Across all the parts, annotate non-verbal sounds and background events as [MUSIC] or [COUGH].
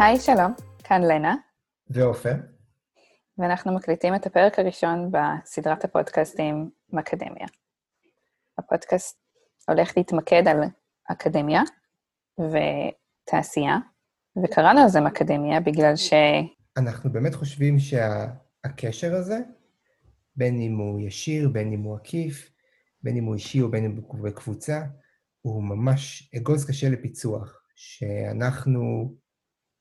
היי, שלום, כאן לנה. ועופר. ואנחנו מקליטים את הפרק הראשון בסדרת הפודקאסטים מאקדמיה. הפודקאסט הולך להתמקד על אקדמיה ותעשייה, וקראנו לזה מאקדמיה בגלל ש... אנחנו באמת חושבים שהקשר שה... הזה, בין אם הוא ישיר, בין אם הוא עקיף, בין אם הוא אישי או בין אם הוא בקבוצה, הוא ממש אגוז קשה לפיצוח, שאנחנו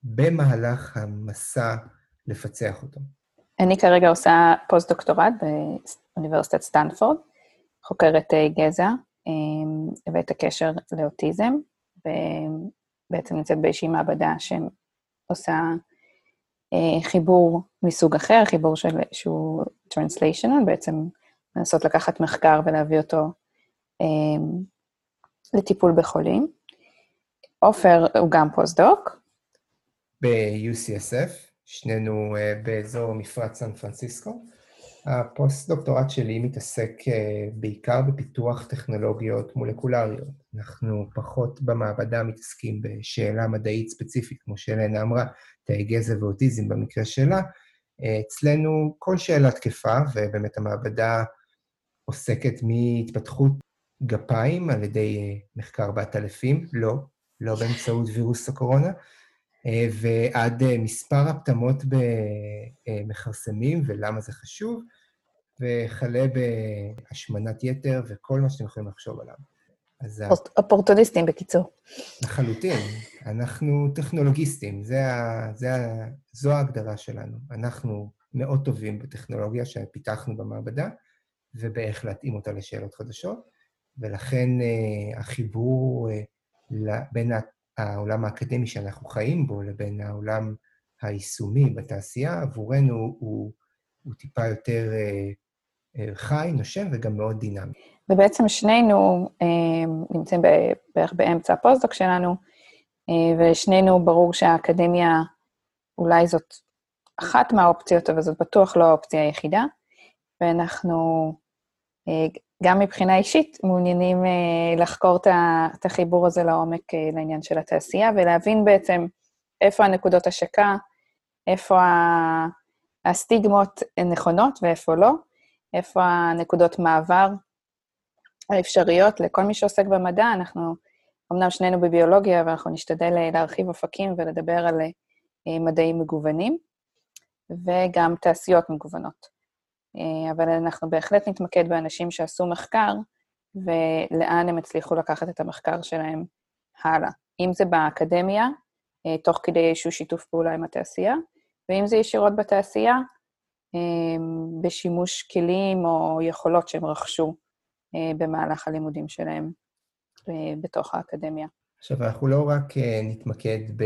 במהלך המסע לפצח אותו. אני כרגע עושה פוסט-דוקטורט באוניברסיטת סטנפורד, חוקרת אה, גזע אה, ואת הקשר לאוטיזם, ובעצם נמצאת באיזושהי מעבדה שעושה אה, חיבור מסוג אחר, חיבור של, שהוא translational, בעצם לנסות לקחת מחקר ולהביא אותו לטיפול בחולים. עופר הוא גם פוסט-דוק. ב-UCSF, שנינו uh, באזור מפרץ סן פרנסיסקו. הפוסט-דוקטורט שלי מתעסק uh, בעיקר בפיתוח טכנולוגיות מולקולריות. אנחנו פחות במעבדה מתעסקים בשאלה מדעית ספציפית, כמו שאלנה אמרה, תאי גזע ואוטיזם במקרה שלה. Uh, אצלנו כל שאלה תקפה, ובאמת המעבדה עוסקת מהתפתחות גפיים על ידי מחקר בעטלפים, לא, לא באמצעות וירוס הקורונה, אה, ועד אה, מספר הפטמות במכרסמים ולמה זה חשוב, וכלה בהשמנת יתר וכל מה שאתם יכולים לחשוב עליו. אז... אופורטוניסטים, בקיצור. לחלוטין. אנחנו טכנולוגיסטים, זה ה... זה ה... זו ההגדרה שלנו. אנחנו מאוד טובים בטכנולוגיה שפיתחנו במעבדה, ובאיך להתאים אותה לשאלות חדשות, ולכן החיבור בין העולם האקדמי שאנחנו חיים בו לבין העולם היישומי בתעשייה, עבורנו הוא, הוא טיפה יותר אה, אה, חי, נושם וגם מאוד דינמי. ובעצם שנינו אה, נמצאים בערך באמצע הפוסט-דוק שלנו, ושנינו ברור שהאקדמיה אולי זאת אחת מהאופציות, אבל זאת בטוח לא האופציה היחידה, ואנחנו גם מבחינה אישית, מעוניינים uh, לחקור את החיבור הזה לעומק uh, לעניין של התעשייה, ולהבין בעצם איפה הנקודות השקה, איפה הסטיגמות נכונות ואיפה לא, איפה הנקודות מעבר האפשריות לכל מי שעוסק במדע. אנחנו אמנם שנינו בביולוגיה, אבל אנחנו נשתדל אה, להרחיב אופקים ולדבר על uh, מדעים מגוונים, וגם תעשיות מגוונות. אה, אבל אנחנו בהחלט נתמקד באנשים שעשו מחקר, ולאן הם הצליחו לקחת את המחקר שלהם הלאה. אם זה באקדמיה, אה, תוך כדי איזשהו שיתוף פעולה עם התעשייה, ואם זה ישירות בתעשייה, אה, בשימוש כלים או יכולות שהם רכשו במהלך הלימודים שלהם בתוך האקדמיה. עכשיו, אנחנו לא רק נתמקד ב...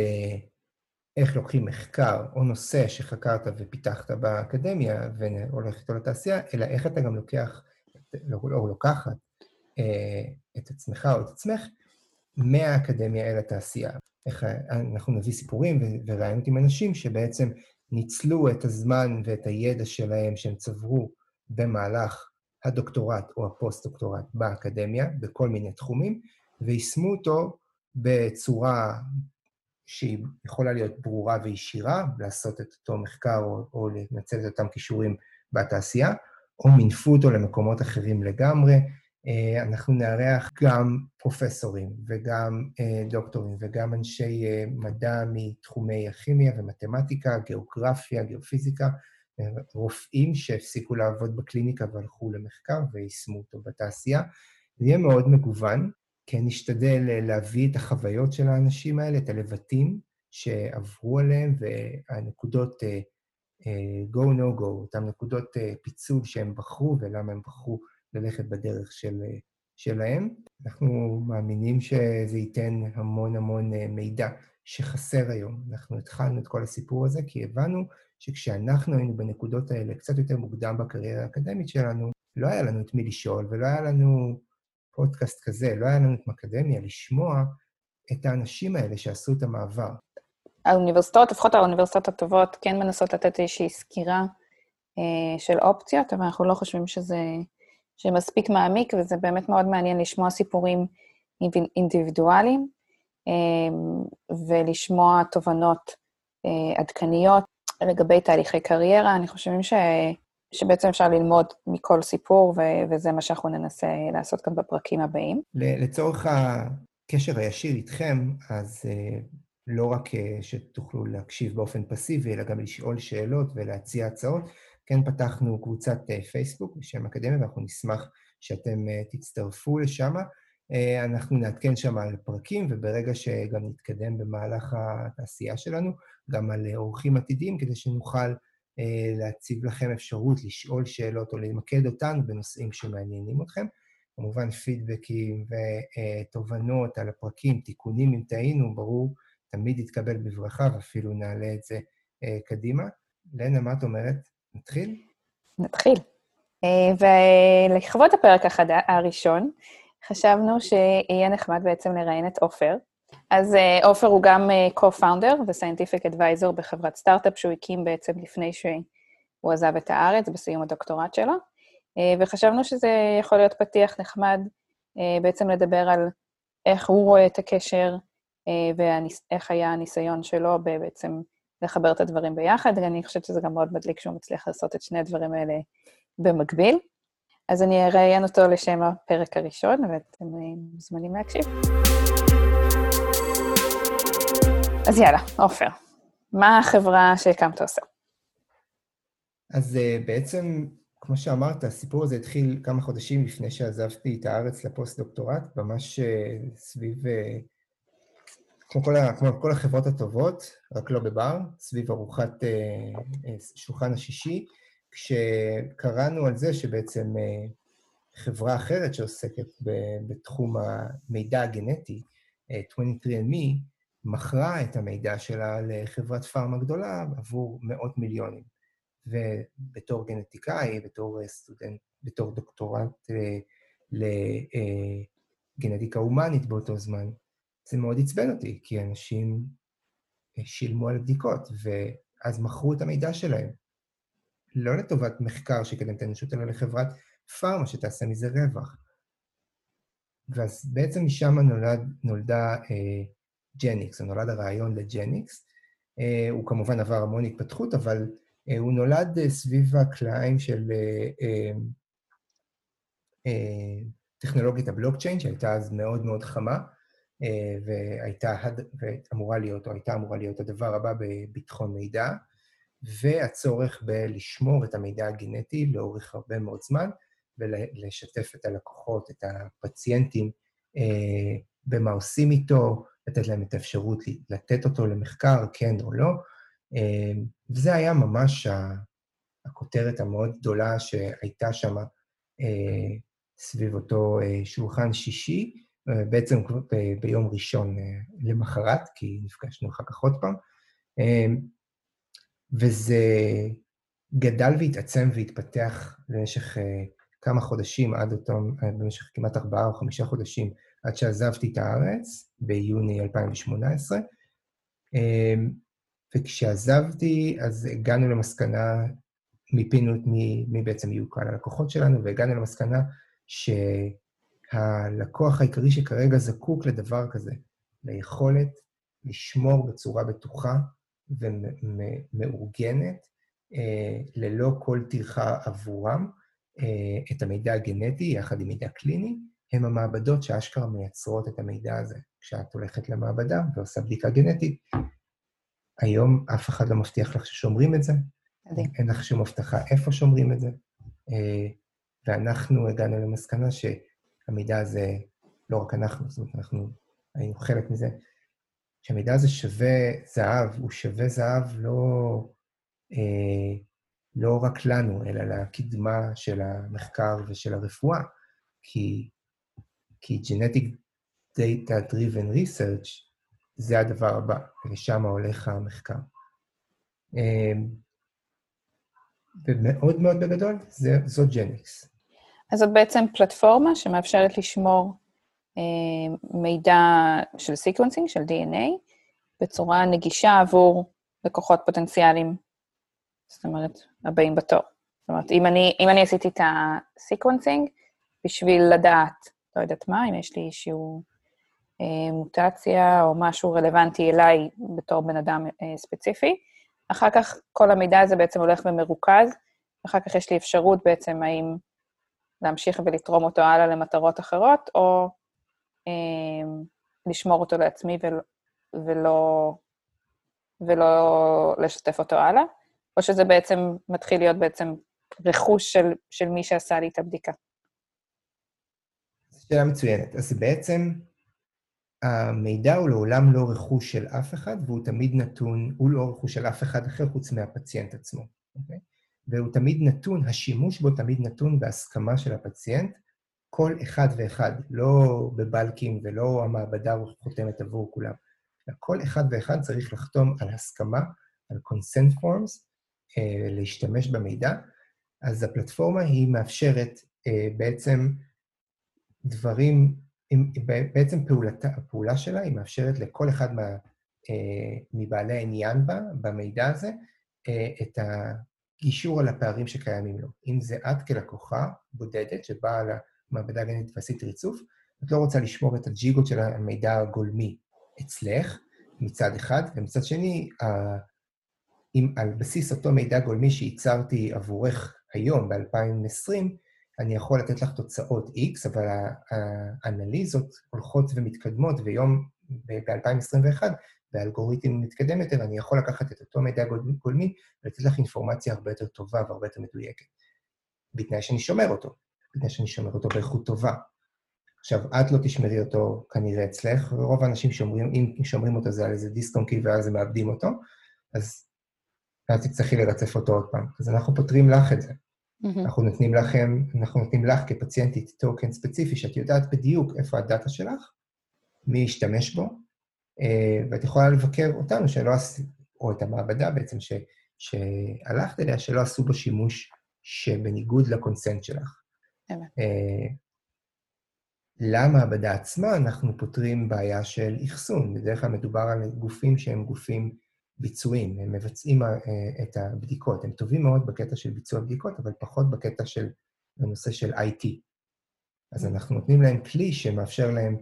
איך לוקחים מחקר או נושא שחקרת ופיתחת באקדמיה והולך איתו לתעשייה, אלא איך אתה גם לוקח, לא לוקחת, אה, את עצמך או את עצמך מהאקדמיה אל התעשייה. איך אנחנו נביא סיפורים ורעיונות עם אנשים שבעצם ניצלו את הזמן ואת הידע שלהם שהם צברו במהלך הדוקטורט או הפוסט-דוקטורט באקדמיה, בכל מיני תחומים, ויישמו אותו בצורה שהיא יכולה להיות ברורה וישירה, לעשות את אותו מחקר או, או לנצל את אותם כישורים בתעשייה, או מינפו אותו למקומות אחרים לגמרי. אה, אנחנו נארח גם פרופסורים וגם אה, דוקטורים וגם אנשי אה, מדע מתחומי הכימיה ומתמטיקה, גיאוגרפיה, גיאופיזיקה, רופאים שהפסיקו לעבוד בקליניקה והלכו למחקר ויישמו אותו בתעשייה. זה יהיה מאוד מגוון, כן נשתדל אה, להביא את החוויות של האנשים האלה, את הלבטים שעברו עליהם, והנקודות uh, uh, go, no go, אותן נקודות פיצול שהם בחרו ולמה הם בחרו ללכת בדרך של, שלהם. אנחנו מאמינים שזה ייתן המון המון מידע שחסר היום. אנחנו התחלנו את כל הסיפור הזה כי הבנו שכשאנחנו היינו בנקודות האלה קצת יותר מוקדם בקריירה האקדמית שלנו, לא היה לנו את מי לשאול ולא היה לנו פודקאסט כזה, לא היה לנו את מקדמיה לשמוע את האנשים האלה שעשו את המעבר. האוניברסיטאות, לפחות האוניברסיטאות הטובות, כן מנסות לתת איזושהי סקירה אה, של אופציות, אבל אנחנו לא חושבים שזה שמספיק מעמיק, וזה באמת מאוד מעניין לשמוע סיפורים אינדיבידואליים, אה, ולשמוע תובנות עדכניות לגבי תהליכי קריירה. אני חושבים ש... שבעצם אפשר ללמוד מכל סיפור, ו- וזה מה שאנחנו ננסה לעשות כאן בפרקים הבאים. לצורך הקשר הישיר איתכם, אז לא רק שתוכלו להקשיב באופן פסיבי, אלא גם לשאול שאלות ולהציע הצעות, כן פתחנו קבוצת פייסבוק בשם אקדמיה, ואנחנו נשמח שאתם תצטרפו לשם. אנחנו נעדכן שם על פרקים, וברגע שגם נתקדם במהלך התעשייה שלנו, גם על אורחים עתידיים, כדי שנוכל להציב לכם אפשרות לשאול שאלות או למקד אותנו בנושאים שמעניינים אתכם. כמובן, פידבקים ותובנות על הפרקים, תיקונים אם טעינו, ברור, תמיד יתקבל בברכה, ואפילו נעלה את זה קדימה. לנה, מה את אומרת? נתחיל? נתחיל. ולכבוד הפרק הראשון, חשבנו שיהיה נחמד בעצם לראיין את עופר. אז עופר הוא גם co-founder ו-scientific advisor בחברת סטארט-אפ שהוא הקים בעצם לפני שהוא עזב את הארץ, בסיום הדוקטורט שלו, וחשבנו שזה יכול להיות פתיח נחמד בעצם לדבר על איך הוא רואה את הקשר ואיך היה הניסיון שלו בעצם לחבר את הדברים ביחד, ואני חושבת שזה גם מאוד מדליק שהוא מצליח לעשות את שני הדברים האלה במקביל. אז אני אראיין אותו לשם הפרק הראשון, ואתם מוזמנים להקשיב. אז יאללה, עופר, מה החברה שהקמת עושה? אז בעצם, כמו שאמרת, הסיפור הזה התחיל כמה חודשים לפני שעזבתי את הארץ לפוסט-דוקטורט, ממש סביב, כמו כל, כמו כל החברות הטובות, רק לא בבר, סביב ארוחת שולחן השישי, כשקראנו על זה שבעצם חברה אחרת שעוסקת בתחום המידע הגנטי, 23andMe, מכרה את המידע שלה לחברת פארמה גדולה עבור מאות מיליונים. ובתור גנטיקאי, בתור סטודנט, בתור דוקטורט לגנטיקה הומנית באותו זמן, זה מאוד עצבן אותי, כי אנשים שילמו על בדיקות, ואז מכרו את המידע שלהם. לא לטובת מחקר שיקדם את האנושות, אלא לחברת פארמה שתעשה מזה רווח. ואז בעצם משם נולד, נולדה אה, ג'ניקס, נולד הרעיון לג'ניקס. אה, הוא כמובן עבר המון התפתחות, אבל אה, הוא נולד אה, סביב הקלעים של טכנולוגיית הבלוקצ'יין, שהייתה אז מאוד מאוד חמה, והייתה ואמורה להיות, או הייתה אמורה להיות הדבר הבא בביטחון מידע. והצורך בלשמור את המידע הגנטי לאורך הרבה מאוד זמן, ולשתף את הלקוחות, את הפציינטים, במה עושים איתו, לתת להם את האפשרות לתת אותו למחקר, כן או לא. אה, וזה היה ממש הכותרת המאוד גדולה שהייתה שם אה, סביב אותו אה, שולחן שישי, אה, בעצם ביום ראשון למחרת, כי נפגשנו אחר כך עוד פעם. אה, וזה גדל והתעצם והתפתח במשך כמה חודשים, עד אותם, uh, במשך כמעט ארבעה או חמישה חודשים, עד שעזבתי את הארץ ביוני 2018. Um, אמ, וכשעזבתי, אז הגענו למסקנה, מיפינו את מי, מי בעצם יהיו כאן הלקוחות שלנו, והגענו למסקנה שהלקוח העיקרי שכרגע זקוק לדבר כזה, ליכולת לשמור בצורה בטוחה ומאורגנת, ללא כל טרחה עבורם, את המידע הגנטי יחד עם מידע קליני, הם המעבדות שאשכרה מייצרות את המידע הזה. כשאת הולכת למעבדה ועושה בדיקה גנטית, היום אף אחד לא מבטיח לך ששומרים את זה, אין לך שום הבטחה איפה שומרים את זה, ואנחנו הגענו למסקנה שהמידע הזה, לא רק אנחנו, זאת אומרת, אנחנו היינו חלק מזה, שהמידע הזה שווה זהב, הוא שווה זהב לא, אה, לא רק לנו, אלא לקדמה של המחקר ושל הרפואה, כי, כי Genetic Data Driven Research זה הדבר הבא, ולשם הולך המחקר. אה, ומאוד מאוד בגדול, זה, זאת ג'ניקס. אז זאת בעצם פלטפורמה שמאפשרת לשמור אה, מידע של sequencing, של DNA, בצורה נגישה עבור לקוחות פוטנציאליים, זאת אומרת, הבאים בתור. זאת אומרת, אם אני, אם אני עשיתי את ה sequencing, בשביל לדעת, לא יודעת מה, אם יש לי איזשהו אה, מוטציה או משהו רלוונטי אליי בתור בן אדם אה, ספציפי. אחר כך כל המידע הזה בעצם הולך ומרוכז, ואחר כך יש לי אפשרות בעצם האם להמשיך ולתרום אותו הלאה למטרות אחרות, או אה, לשמור אותו לעצמי ול, ולא, ולא לשתף אותו הלאה, או שזה בעצם מתחיל להיות בעצם רכוש של, של מי שעשה לי את הבדיקה. שאלה מצוינת. אז בעצם המידע הוא לעולם לא רכוש של אף אחד, והוא תמיד נתון, הוא לא רכוש של אף אחד אחר חוץ מהפציינט עצמו, אוקיי? והוא תמיד נתון, השימוש בו תמיד נתון בהסכמה של הפציינט, כל אחד ואחד, לא בבלקים ולא המעבדה חותמת עבור כולם. כל אחד ואחד צריך לחתום על הסכמה, על consent forms, אה, להשתמש במידע. אז הפלטפורמה היא מאפשרת אה, בעצם דברים, בעצם פעולתה, הפעולה שלה היא מאפשרת לכל אחד מה, אה, מבעלי העניין בה, במידע הזה, אה, את הגישור על הפערים שקיימים לו. אם זה את כלקוחה בודדת שבאה למעבדה הגנטית ועשית ריצוף, את לא רוצה לשמור את הג'יגות של המידע הגולמי אצלך, מצד אחד, ומצד שני, אם על בסיס אותו מידע גולמי שייצרתי עבורך היום, ב-2020, אני יכול לתת לך תוצאות X, אבל האנליזות הולכות ומתקדמות, ויום ב-2021, באלגוריתם מתקדם יותר, אני יכול לקחת את אותו מידע גולמי ולתת לך אינפורמציה הרבה יותר טובה והרבה יותר מדויקת. בתנאי שאני שומר אותו, בתנאי שאני שומר אותו באיכות טובה. עכשיו, את לא תשמרי אותו כנראה אצלך, ורוב האנשים שומרים, אם שומרים אותו זה על איזה דיסק און ואז הם מאבדים אותו, אז ואז תצטרכי לרצף אותו עוד פעם. אז אנחנו פותרים לך את זה. Mm-hmm. אנחנו נותנים לכם, אנחנו נותנים לך כפציינטית טוקן ספציפי, שאת יודעת בדיוק איפה הדאטה שלך, מי ישתמש בו, אה, ואת יכולה לבקר אותנו, שלא או את המעבדה בעצם, ש, שהלכת אליה, שלא עשו בו שימוש שבניגוד לקונסנט שלך. אה, למעבדה עצמה אנחנו פותרים בעיה של אחסון. בדרך כלל מדובר על גופים שהם גופים ביצועים, הם מבצעים אה, את הבדיקות. הם טובים מאוד בקטע של ביצוע בדיקות, אבל פחות בקטע של, בנושא של IT. אז אנחנו נותנים להם כלי שמאפשר להם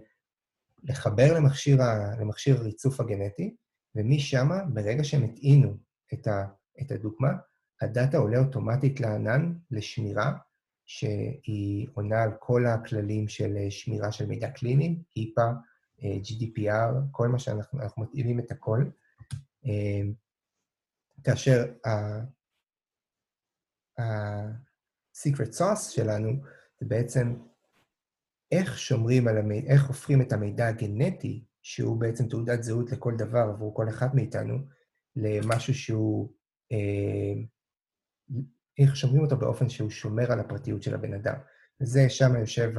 לחבר למכשיר, ה, למכשיר הריצוף הגנטי, ומשם, ברגע שהם הטעינו את, ה, את הדוגמה, הדאטה עולה אוטומטית לענן לשמירה, שהיא עונה על כל הכללים של שמירה של מידע קליני, היפה, אה, GDPR, כל מה שאנחנו, אנחנו מתאימים את הכל. אמ, כאשר ה-secret sauce שלנו זה בעצם איך שומרים על המידע, איך הופכים את המידע הגנטי, שהוא בעצם תעודת זהות לכל דבר עבור כל אחד מאיתנו, למשהו שהוא... אה, איך שומרים אותו באופן שהוא שומר על הפרטיות של הבן אדם. וזה, שם יושב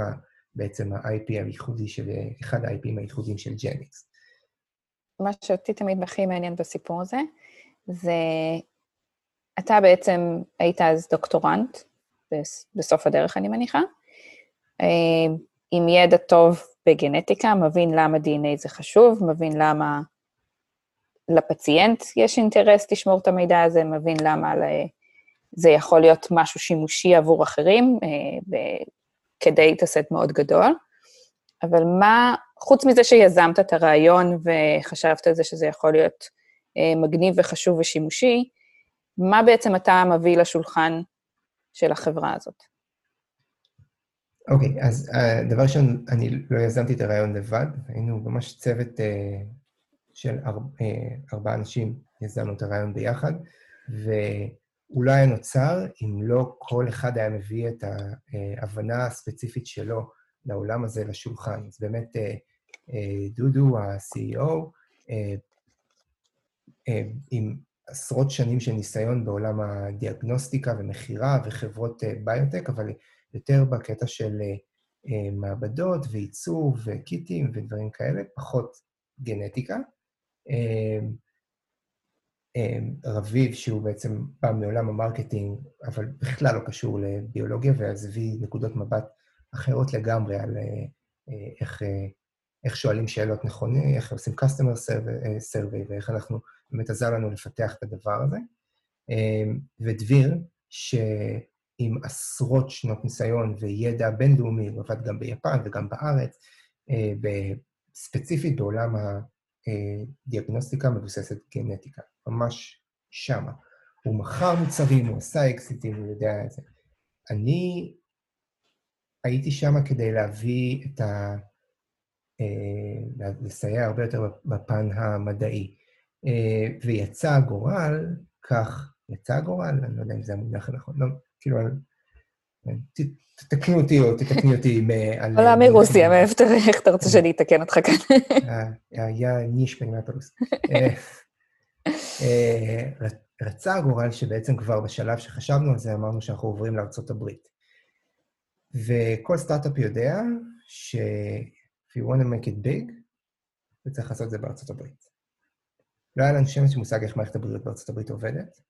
בעצם ה-IP הייחודי של, אחד ה-IPים הייחודיים של ג'ניקס. מה שאותי תמיד הכי מעניין בסיפור הזה, זה אתה בעצם היית אז דוקטורנט, בסוף הדרך אני מניחה, אה, עם ידע טוב בגנטיקה, מבין למה DNA זה חשוב, מבין למה לפציינט יש אינטרס לשמור את המידע הזה, מבין למה זה יכול להיות משהו שימושי עבור אחרים, אה, כדי תסט מאוד גדול. אבל מה, חוץ מזה שיזמת את הרעיון וחשבת על זה שזה יכול להיות אה, מגניב וחשוב ושימושי, מה בעצם אתה מביא לשולחן של החברה הזאת? אוקיי, okay, אז uh, דבר ראשון, אני לא יזמתי את הרעיון לבד, היינו ממש צוות uh, של אר, uh, ארבעה אנשים, יזמנו את הרעיון ביחד, והוא לא היה נוצר אם לא כל אחד היה מביא את ההבנה הספציפית שלו לעולם הזה, לשולחן. אז באמת, אה, דודו, ה-CEO, אה, עם עשרות שנים של ניסיון בעולם הדיאגנוסטיקה ומכירה וחברות ביוטק, אבל יותר בקטע של מעבדות וייצור וקיטים ודברים כאלה, פחות גנטיקה. רביב, שהוא בעצם בא מעולם ה marketing, אבל בכלל לא קשור לביולוגיה, ואז הביא נקודות מבט אחרות לגמרי על אה, אה, איך, אה, איך שואלים שאלות נכונות, איך עושים customer survey ואיך אנחנו, באמת עזר לנו לפתח את הדבר הזה. ודביר, שעם עשרות שנות ניסיון וידע בינלאומי, הוא עבד גם ביפן וגם בארץ, ספציפית בעולם הדיאגנוסטיקה מבוססת גנטיקה, ממש שמה. הוא מכר מוצרים, הוא עשה אקזיטים, הוא יודע את זה. אני הייתי שם כדי להביא את ה... אה, לסייע הרבה יותר בפן המדעי. אה, ויצא הגורל, כך, יצא הגורל, אני לא יודע אם זה המונח הנכון, לא, כאילו, תתקנו אותי או תתקני אותי על... עולה מרוסיה, איך אתה רוצה שאני אתקן אותך כאן? היה ניש מנימטרוס. רצה הגורל שבעצם כבר בשלב שחשבנו על זה, אמרנו שאנחנו עוברים לארצות הברית. וכל סטארט-אפ יודע ש- if you want to make it big, אתה צריך לעשות את זה בארצות הברית. לא היה לנו שמץ מושג איך מערכת הבריאות בארצות הברית עובדת,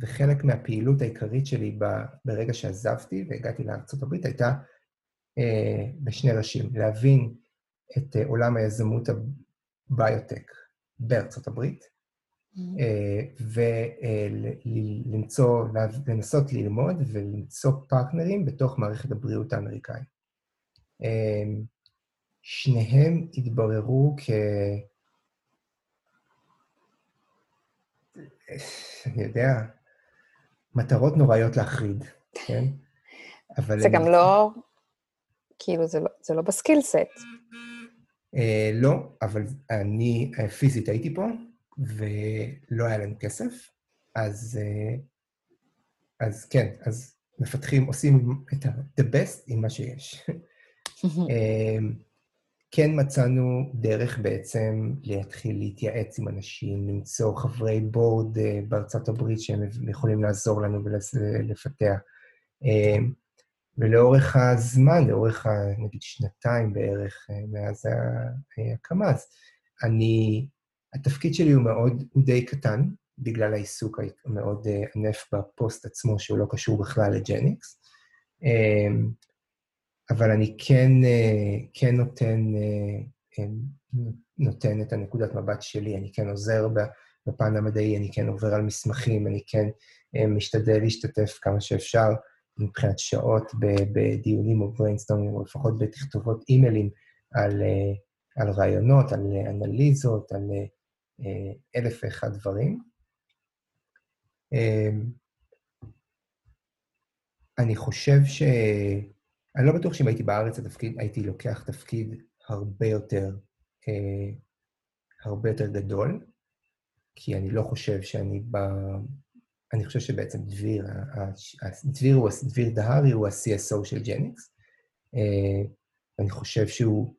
וחלק מהפעילות העיקרית שלי ברגע שעזבתי והגעתי לארצות הברית הייתה אה, בשני ראשים, להבין את אה, עולם היזמות הביוטק בארצות הברית, mm-hmm. אה, ולמצוא, אה, לנסות ללמוד ולמצוא פרטנרים בתוך מערכת הבריאות האמריקאית. שניהם התבררו כ... אני יודע, מטרות נוראיות להחריד, כן? אבל... זה גם לא, כאילו, זה לא, זה לא בסקילסט. אה, לא, אבל אני אה, פיזית הייתי פה, ולא היה לנו כסף, אז, אה, אז כן, אז מפתחים, עושים את ה-the best עם מה שיש. [LAUGHS] אה, כן מצאנו דרך בעצם להתחיל להתייעץ עם אנשים, למצוא חברי בורד אה, בארצות הברית שהם יכולים לעזור לנו ולפתח. אה, ולאורך הזמן, לאורך, נגיד, שנתיים בערך אה, מאז ההקמה, אז אני, התפקיד שלי הוא מאוד, הוא די קטן, בגלל העיסוק המאוד ענף בפוסט עצמו, שהוא לא קשור בכלל לג'ניקס. אבל אני כן, אה, כן נותן, אה, אה, נותן את הנקודת מבט שלי, אני כן עוזר בפן המדעי, אני כן עובר על מסמכים, אני כן משתדל להשתתף כמה שאפשר מבחינת שעות בדיונים או בריינסטורמים, או לפחות בתכתובות אימיילים על, על רעיונות, על אנליזות, על אלף ואחד דברים. אני חושב ש... אני לא בטוח שאם הייתי בארץ התפקיד, הייתי לוקח תפקיד הרבה יותר, אה, הרבה יותר גדול, כי אני לא חושב שאני ב... אני חושב שבעצם דביר, דביר, הוא, דביר דהרי הוא ה-CSO של ג'ניקס, אה, ואני חושב שהוא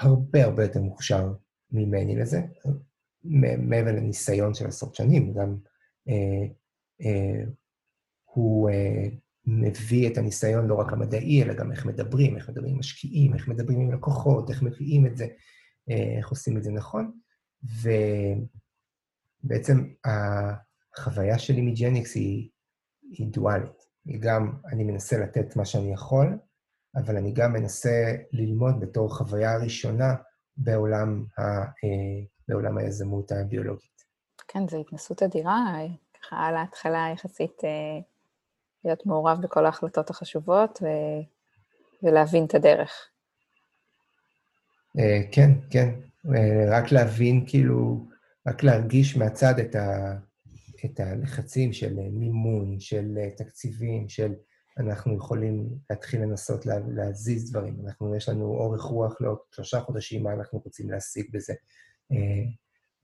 הרבה הרבה יותר מוכשר ממני לזה, מעבר לניסיון של עשרות שנים, גם אה, אה, הוא... אה, מביא את הניסיון לא רק המדעי, אלא גם איך מדברים, איך מדברים עם משקיעים, איך מדברים עם לקוחות, איך מביאים את זה, אה, איך עושים את זה נכון. ובעצם החוויה שלי מג'ניקס היא, היא דואלית. היא גם, אני מנסה לתת מה שאני יכול, אבל אני גם מנסה ללמוד בתור חוויה ראשונה בעולם, ה, אה, בעולם היזמות הביולוגית. כן, זו התנסות אדירה, ככה על ההתחלה יחסית אה, להיות מעורב בכל ההחלטות החשובות ו... ולהבין את הדרך. Uh, כן, כן. Uh, רק להבין, כאילו, רק להרגיש מהצד את, ה, את הלחצים של מימון, של תקציבים, של אנחנו יכולים להתחיל לנסות לה, להזיז דברים. אנחנו, יש לנו אורך רוח לעוד שלושה חודשים, מה אנחנו רוצים להשיג בזה. Uh,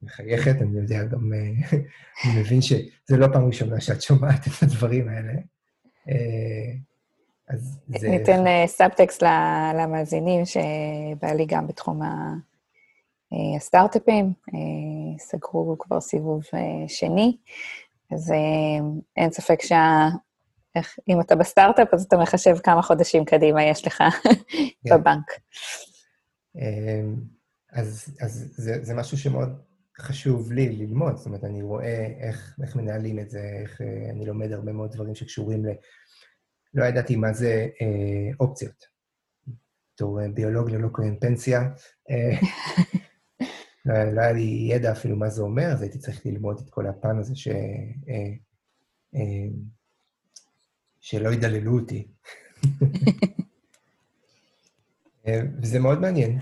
מחייכת, אני יודע גם, אני מבין שזה לא פעם ראשונה שאת שומעת את הדברים האלה. אה, אז זה... ניתן סאבטקסט אה, למאזינים, שבעלי גם בתחום אה, הסטארט-אפים, סגרו כבר סיבוב שני, אז אין ספק שה... איך, אם אתה בסטארט-אפ, אז אתה מחשב כמה חודשים קדימה יש לך כן. בבנק. אז, אז זה, זה משהו שמאוד חשוב לי ללמוד, זאת אומרת, אני רואה איך, איך מנהלים את זה, איך אני לומד הרבה מאוד דברים שקשורים ל... לא ידעתי מה זה אה, אופציות. בתור אה, ביולוג ללא כהן פנסיה, אה, [LAUGHS] לא, לא היה לי ידע אפילו מה זה אומר, אז הייתי צריך ללמוד את כל הפן הזה ש... אה, אה, שלא ידללו אותי. [LAUGHS] אה, וזה מאוד מעניין.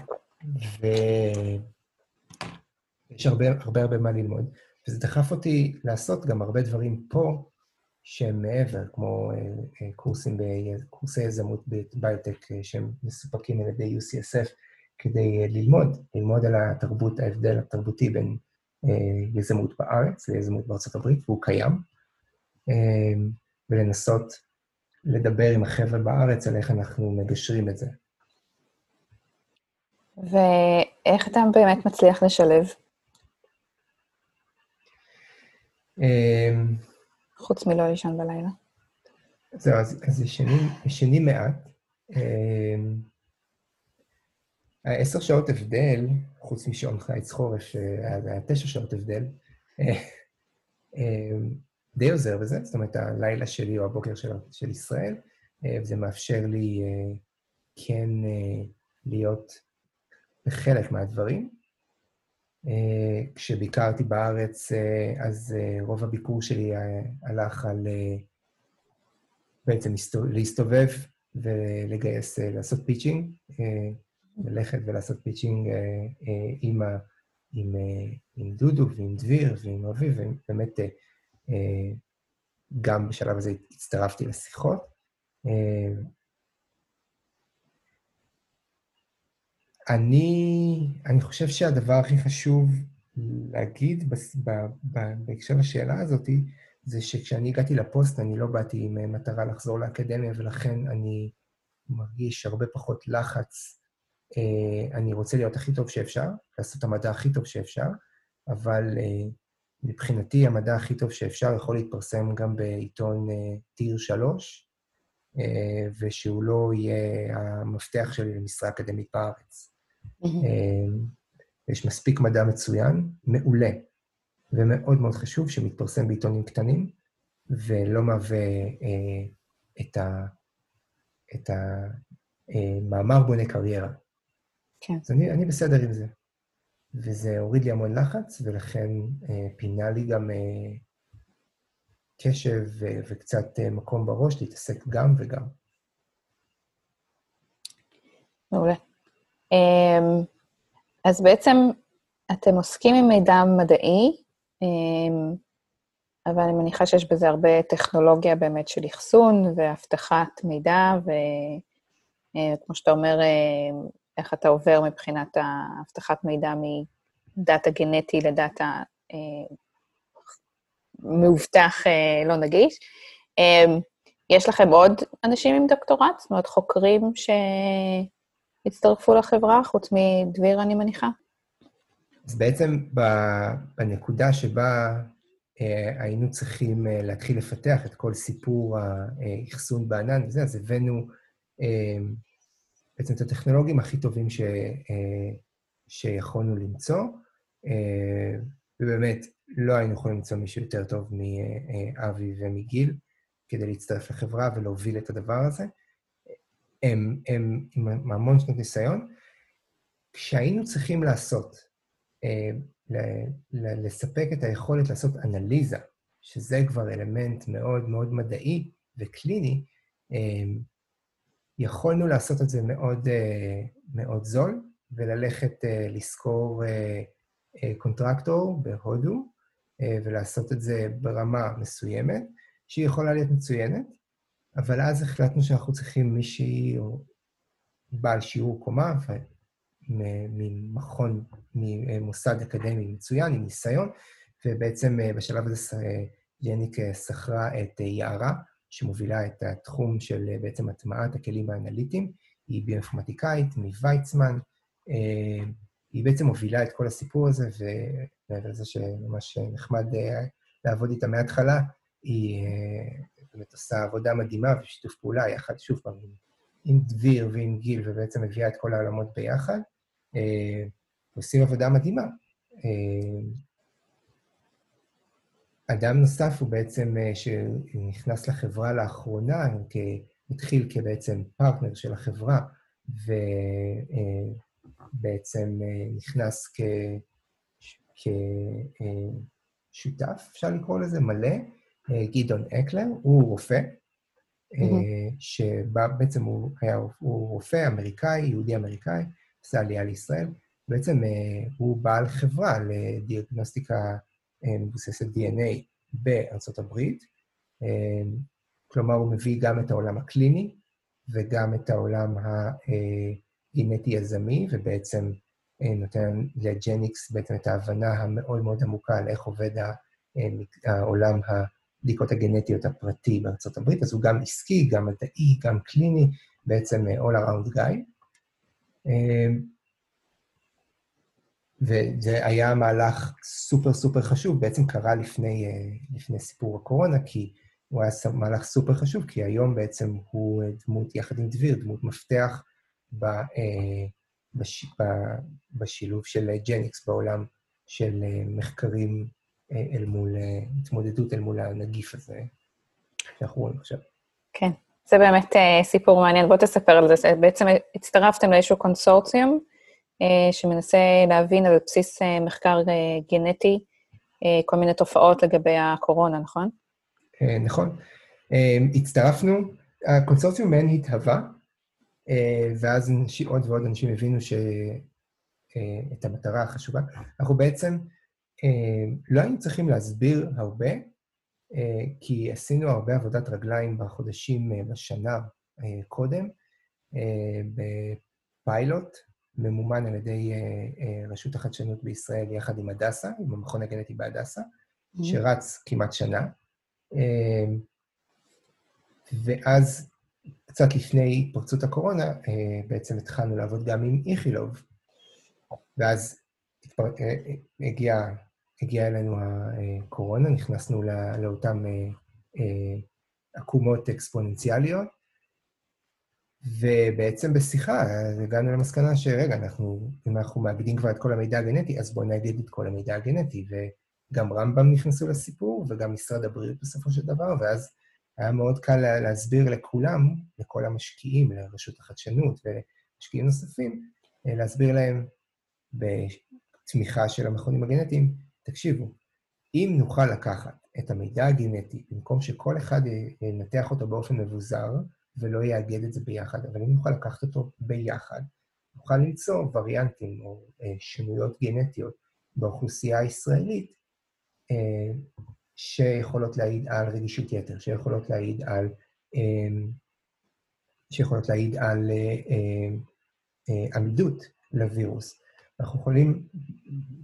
ויש הרבה, הרבה הרבה מה ללמוד, וזה דחף אותי לעשות גם הרבה דברים פה שהם מעבר, כמו אה, אה, קורסים, ב... קורסי יזמות בביוטק אה, שהם מסופקים על ידי UCSF, כדי ללמוד, ללמוד על התרבות, ההבדל התרבותי בין יזמות בארץ ליזמות בארצות הברית, והוא קיים, ולנסות לדבר עם החבר'ה בארץ על איך אנחנו מגשרים את זה. ואיך אתה באמת מצליח לשלב? חוץ מלא לישון בלילה. זהו, אז, אז ישנים, ישנים מעט. אמ, העשר שעות הבדל, חוץ משעון חיץ חורף, שהיה תשע שעות הבדל, אמ, די עוזר בזה, זאת אומרת, הלילה שלי או הבוקר של, של ישראל, וזה מאפשר לי כן להיות בחלק מהדברים. אה, כשביקרתי בארץ, אה, אז אה, רוב הביקור שלי הלך על בעצם להסתובב ולגייס, לעשות pitching, ללכת ולעשות pitching עם, עם, עם דודו ועם דביר ועם אביב, ובאמת גם בשלב הזה הצטרפתי לשיחות. אני, אני חושב שהדבר הכי חשוב להגיד בהקשר לשאלה הזאת, זה שכשאני הגעתי לפוסט, אני לא באתי עם אה, מטרה לחזור לאקדמיה, ולכן אני מרגיש הרבה פחות לחץ. אה, אני רוצה להיות הכי טוב שאפשר, לעשות את המדע הכי טוב שאפשר, אבל אה, מבחינתי המדע הכי טוב שאפשר יכול להתפרסם גם בעיתון טיר שלוש, ושהוא לא יהיה המפתח שלי למשרה אקדמית בארץ. אמ, יש מספיק מדע מצוין, מעולה, ומאוד מאוד חשוב שמתפרסם בעיתונים קטנים, ולא מהווה אה, את, ה, את המאמר אה, בונה קריירה. כן. אז אני, אני בסדר עם זה. וזה הוריד לי המון לחץ, ולכן אה, פינה לי גם אה, קשב ו- וקצת אה, מקום בראש להתעסק גם וגם. מעולה. אמ, אז בעצם אתם עוסקים עם מידע מדעי, אמ, אבל אני מניחה שיש בזה הרבה טכנולוגיה באמת של אחסון ואבטחת מידע, וכמו אה, שאתה אומר, אה, איך אתה עובר מבחינת האבטחת מידע מדאטה גנטי לדאטה אה, מאובטח לא נגיש. אמ, יש לכם עוד אנשים עם דוקטורט? זאת אומרת, חוקרים ש... הצטרפו לחברה, חוץ מדביר, אני מניחה? אז בעצם בנקודה שבה אה, היינו צריכים אה, להתחיל לפתח את כל סיפור האחסון בענן וזה, אז הבאנו אה, בעצם את הטכנולוגים הכי טובים ש, שיכולנו למצוא, ובאמת לא היינו יכולים למצוא מישהו יותר טוב מאבי ומגיל כדי להצטרף לחברה ולהוביל את הדבר הזה. הם, הם עם המון שנות ניסיון. כשהיינו צריכים לעשות, אה, לספק את היכולת לעשות אנליזה, שזה כבר אלמנט מאוד מאוד מדעי וקליני, אה, יכולנו לעשות את זה מאוד, אה, מאוד זול, וללכת לשכור קונטרקטור בהודו, ולעשות את זה ברמה מסוימת, שהיא יכולה להיות מצוינת, אבל אז החלטנו שאנחנו צריכים מישהי או בעל שיעור קומה, ממכון, ממוסד אקדמי מצוין, עם ניסיון, ובעצם אה, בשלב הזה יניק אה, שכרה את אה, יערה, שמובילה את התחום של בעצם הטמעת הכלים האנליטיים. היא ביואינפורמטיקאית מוויצמן. היא בעצם מובילה את כל הסיפור הזה, ומעבר לזה שממש נחמד לעבוד איתה מההתחלה, היא באמת עושה עבודה מדהימה ושיתוף פעולה יחד, שוב פעם, עם, עם דביר ועם גיל, ובעצם מביאה את כל העולמות ביחד. אה, עושים עבודה מדהימה. אה, אדם נוסף הוא בעצם, אה, שנכנס לחברה לאחרונה, התחיל כבעצם פרטנר של החברה, ובעצם אה, נכנס כ... כשותף, אפשר לקרוא לזה, מלא, אה, גדעון אקלר, הוא רופא, mm-hmm. שבעצם הוא היה, הוא רופא אמריקאי, יהודי אמריקאי, עשה עלייה לישראל. בעצם הוא בעל חברה לדיאגנוסטיקה מבוססת DNA בארצות הברית. כלומר, הוא מביא גם את העולם הקליני וגם את העולם הגנטי יזמי, ובעצם נותן לג'ניקס בעצם את ההבנה המאוד מאוד עמוקה על איך עובד העולם הבדיקות הגנטיות הפרטי בארצות הברית. אז הוא גם עסקי, גם מדעי, גם קליני, בעצם all around guy. וזה היה מהלך סופר סופר חשוב, בעצם קרה לפני, לפני סיפור הקורונה, כי הוא היה מהלך סופר חשוב, כי היום בעצם הוא דמות, יחד עם דביר, דמות מפתח ב, בש, ב, בשילוב של ג'ניקס בעולם של מחקרים אל מול, התמודדות אל מול הנגיף הזה שאנחנו רואים עכשיו. כן, זה באמת סיפור מעניין. בוא תספר על זה. בעצם הצטרפתם לאיזשהו קונסורציום שמנסה להבין על בסיס מחקר גנטי כל מיני תופעות לגבי הקורונה, נכון? אה, נכון. אה, הצטרפנו, הקונסורציום מעין התהווה, אה, ואז עוד ועוד אנשים הבינו ש... את המטרה החשובה. אנחנו בעצם לא היינו צריכים להסביר הרבה, כי עשינו הרבה עבודת רגליים בחודשים, בשנה קודם, בפיילוט ממומן על ידי רשות החדשנות בישראל יחד עם הדסה, עם המכון הגנטי בהדסה, mm-hmm. שרץ כמעט שנה. אמ, ואז, קצת לפני פרצות הקורונה, אה, בעצם התחלנו לעבוד גם עם איכילוב, ואז אה, אה, הגיע, הגיע אלינו הקורונה, נכנסנו לאותן עקומות אקספוננציאליות, ובעצם בשיחה הגענו למסקנה שרגע, אנחנו, אם אנחנו מאגדים כבר את כל המידע הגנטי, אז בואו נאגד את כל המידע הגנטי, ו... גם רמב"ם נכנסו לסיפור, וגם משרד הבריאות בסופו של דבר, ואז היה מאוד קל להסביר לכולם, לכל המשקיעים, לרשות החדשנות ומשקיעים נוספים, אה, להסביר להם בתמיכה של המכונים הגנטיים, תקשיבו, אם נוכל לקחת את המידע הגנטי, במקום שכל אחד ינתח אותו באופן מבוזר, ולא יאגד את זה ביחד, אבל אם נוכל לקחת אותו ביחד, נוכל למצוא וריאנטים או אה, שינויות גנטיות באוכלוסייה הישראלית, אה, שיכולות להעיד על רגישות יתר, שיכולות להעיד על, אה, שיכולות להעיד על אה, עמידות לווירוס. אנחנו יכולים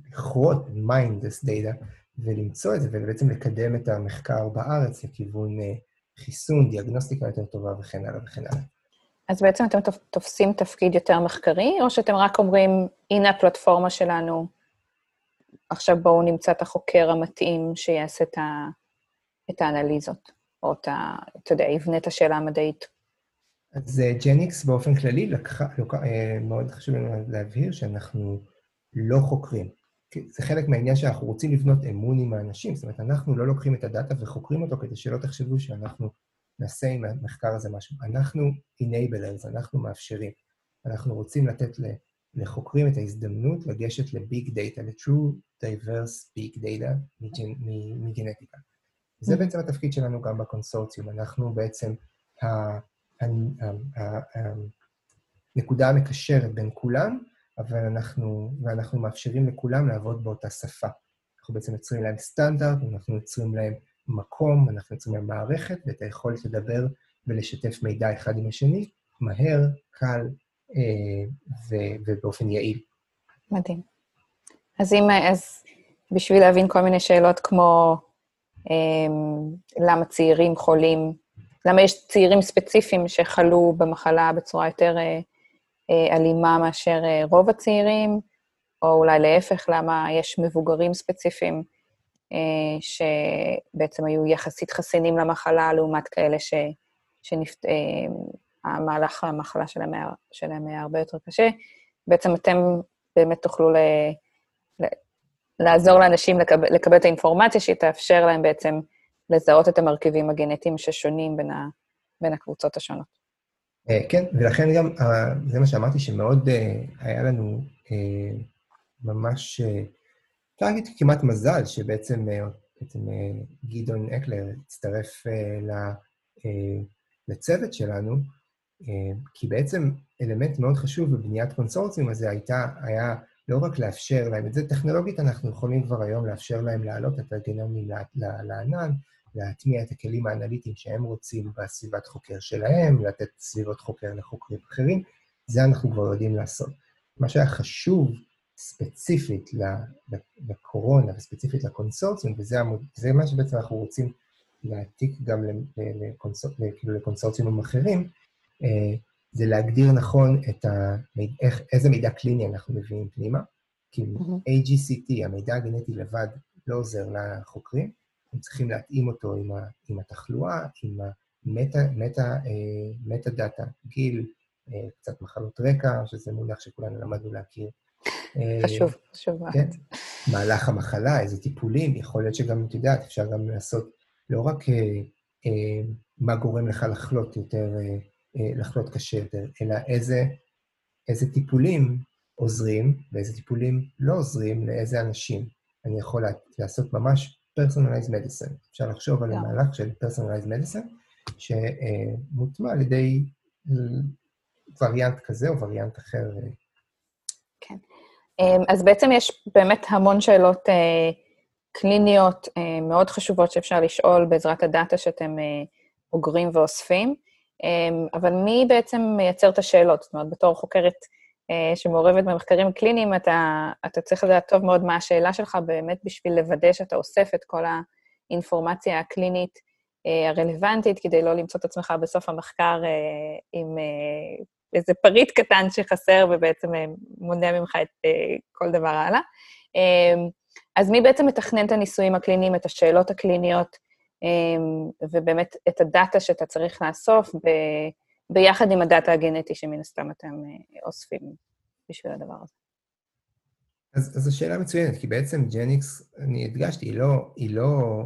לכרות mind this data ולמצוא את זה, ובעצם לקדם את המחקר בארץ לכיוון חיסון, דיאגנוסטיקה יותר טובה וכן הלאה וכן הלאה. אז בעצם אתם תופסים תפקיד יותר מחקרי, או שאתם רק אומרים, הנה הפלטפורמה שלנו, עכשיו בואו נמצא את החוקר המתאים שיעשה את האנליזות, או את ה... אתה יודע, יבנה את השאלה המדעית. אז ג'ניקס באופן כללי לקחה, look, אה, מאוד חשוב לנו להבהיר שאנחנו לא חוקרים. זה חלק מהעניין שאנחנו רוצים לבנות אמון עם האנשים, זאת אומרת, אנחנו לא לוקחים את הדאטה וחוקרים אותו כדי שלא תחשבו שאנחנו נעשה עם המחקר הזה משהו. אנחנו enablers, אנחנו מאפשרים. אנחנו רוצים לתת לחוקרים את ההזדמנות לגשת ל big data, ל-true diverse big data מגנטיקה. זה mm-hmm. בעצם התפקיד שלנו גם בקונסורציום. אנחנו בעצם הנקודה המקשרת בין כולם, אבל אנחנו, ואנחנו מאפשרים לכולם לעבוד באותה שפה. אנחנו בעצם יוצרים להם סטנדרט, אנחנו יוצרים להם מקום, אנחנו יוצרים להם מערכת, ואת היכולת לדבר ולשתף מידע אחד עם השני, מהר, קל אה, ו- ובאופן יעיל. מדהים. אז אם, אז בשביל להבין כל מיני שאלות כמו אה, למה צעירים חולים, למה יש צעירים ספציפיים שחלו במחלה בצורה יותר אה, אה, אלימה מאשר אה, רוב הצעירים, או אולי להפך, למה יש מבוגרים ספציפיים שבעצם היו יחסית חסינים למחלה, לעומת כאלה ש, שנפט... המהלך המחלה שלהם היה, שלהם היה הרבה יותר קשה. בעצם אתם באמת תוכלו ל, ל, לעזור לאנשים לקבל, לקבל את האינפורמציה שתאפשר להם בעצם לזהות את המרכיבים הגנטיים ששונים בין, ה, בין הקבוצות השונות. אה, כן, ולכן גם, אה, זה מה שאמרתי, שמאוד אה, היה לנו ממש, אפשר להגיד כמעט מזל, שבעצם בעצם גדעון אקלר הצטרף לצוות שלנו, כי בעצם אלמנט מאוד חשוב בבניית קונסורציום הזה הייתה, היה לא רק לאפשר להם, את זה טכנולוגית אנחנו יכולים כבר היום לאפשר להם להעלות את הגנומים לענן, להטמיע את הכלים האנליטיים שהם רוצים בסביבת חוקר שלהם, לתת סביבות חוקר לחוקרים אחרים, זה אנחנו כבר יודעים לעשות. מה שהיה חשוב ספציפית לקורונה וספציפית לקונסורציום, וזה מה שבעצם אנחנו רוצים להעתיק גם לקונסור, כאילו לקונסורציומים אחרים, אה, זה להגדיר נכון את המיד, איך, איזה מידע קליני אנחנו מביאים פנימה, כי mm-hmm. AGCT, המידע הגנטי לבד, לא עוזר לחוקרים, הם צריכים להתאים אותו עם, ה, עם התחלואה, עם המטה אה, דאטה, גיל, אה, קצת מחלות רקע, שזה מונח שכולנו למדנו להכיר. חשוב, אה, חשוב מאוד. כן, מהלך המחלה, איזה טיפולים, יכול להיות שגם, את יודעת, אפשר גם לעשות לא רק אה, אה, מה גורם לך לחלות יותר, אה, אה, לחלות קשה יותר, אלא איזה, איזה טיפולים עוזרים ואיזה טיפולים לא עוזרים לאיזה אנשים. אני יכול לעשות ממש personalized medicine. אפשר לחשוב על המהלך של personalized medicine, שמוטמע על ידי וריאנט כזה או וריאנט אחר. כן. אמ, אז בעצם יש באמת המון שאלות אה, קליניות אה, מאוד חשובות שאפשר לשאול בעזרת הדאטה שאתם אה, אוגרים ואוספים, אמ, אבל מי בעצם מייצר את השאלות? זאת אומרת, בתור חוקרת שמעורבת במחקרים קליניים, אתה, אתה צריך לדעת טוב מאוד מה השאלה שלך באמת בשביל לוודא שאתה אוסף את כל האינפורמציה הקלינית הרלוונטית, כדי לא למצוא את עצמך בסוף המחקר עם איזה פריט קטן שחסר ובעצם אה, מונע ממך את אה, כל דבר הלאה. אז מי בעצם מתכנן את הניסויים הקליניים, את השאלות הקליניות, אמ, ובאמת את הדאטה שאתה צריך לאסוף ב, ביחד עם הדאטה הגנטי שמן הסתם אתם אה, אוספים בשביל הדבר הזה. אז, אז השאלה מצוינת, כי בעצם ג'ניקס, אני הדגשתי, היא לא, היא לא,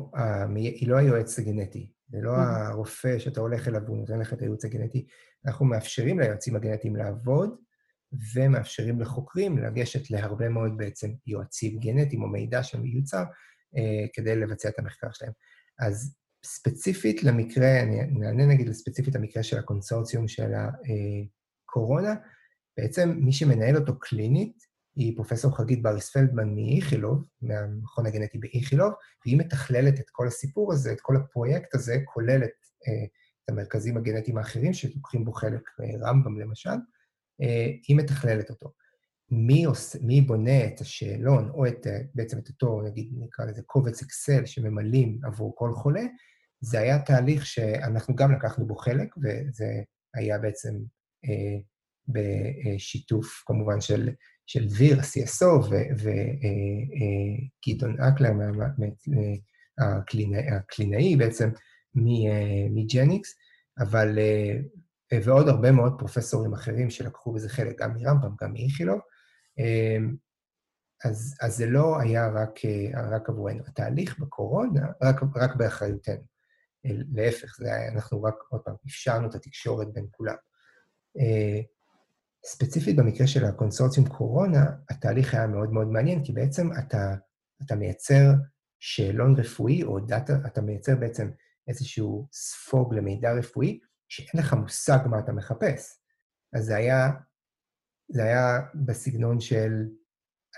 היא לא היועץ הגנטי. זה לא הרופא שאתה הולך אליו והוא נותן לך את הייעוץ הגנטי. אנחנו מאפשרים ליועצים הגנטיים לעבוד, ומאפשרים לחוקרים לגשת להרבה מאוד בעצם יועצים גנטיים או מידע שמיוצר אה, כדי לבצע את המחקר שלהם. אז ספציפית למקרה, אני נענה נגיד ספציפית למקרה של הקונסורציום של הקורונה, בעצם מי שמנהל אותו קלינית היא פרופסור חגית בריס פלדמן מאיכילוב, מהמכון הגנטי באיכילוב, והיא מתכללת את כל הסיפור הזה, את כל הפרויקט הזה, כולל את, אה, את המרכזים הגנטיים האחרים שלוקחים בו חלק, אה, רמב"ם למשל, אה, היא מתכללת אותו. מי, עושה, מי בונה את השאלון, או את, בעצם את אותו, נגיד, נקרא לזה קובץ אקסל שממלאים עבור כל חולה, זה היה תהליך שאנחנו גם לקחנו בו חלק, וזה היה בעצם אה, בשיתוף, כמובן של של דביר, ה-CSO, וגדעון אקלר, הקלינאי בעצם, מג'ניקס, אבל, ועוד הרבה מאוד פרופסורים אחרים שלקחו בזה חלק, גם מרמב"ם, גם מאיכילוב. אז, אז זה לא היה רק, רק עבורנו. התהליך בקורונה, רק, רק באחריותנו. להפך, זה היה, אנחנו רק, עוד פעם, אפשרנו את התקשורת בין כולם. ספציפית במקרה של הקונסורציום קורונה, התהליך היה מאוד מאוד מעניין, כי בעצם אתה, אתה מייצר שאלון רפואי, או דאטה, אתה מייצר בעצם איזשהו ספוג למידע רפואי, שאין לך מושג מה אתה מחפש. אז זה היה, זה היה בסגנון של,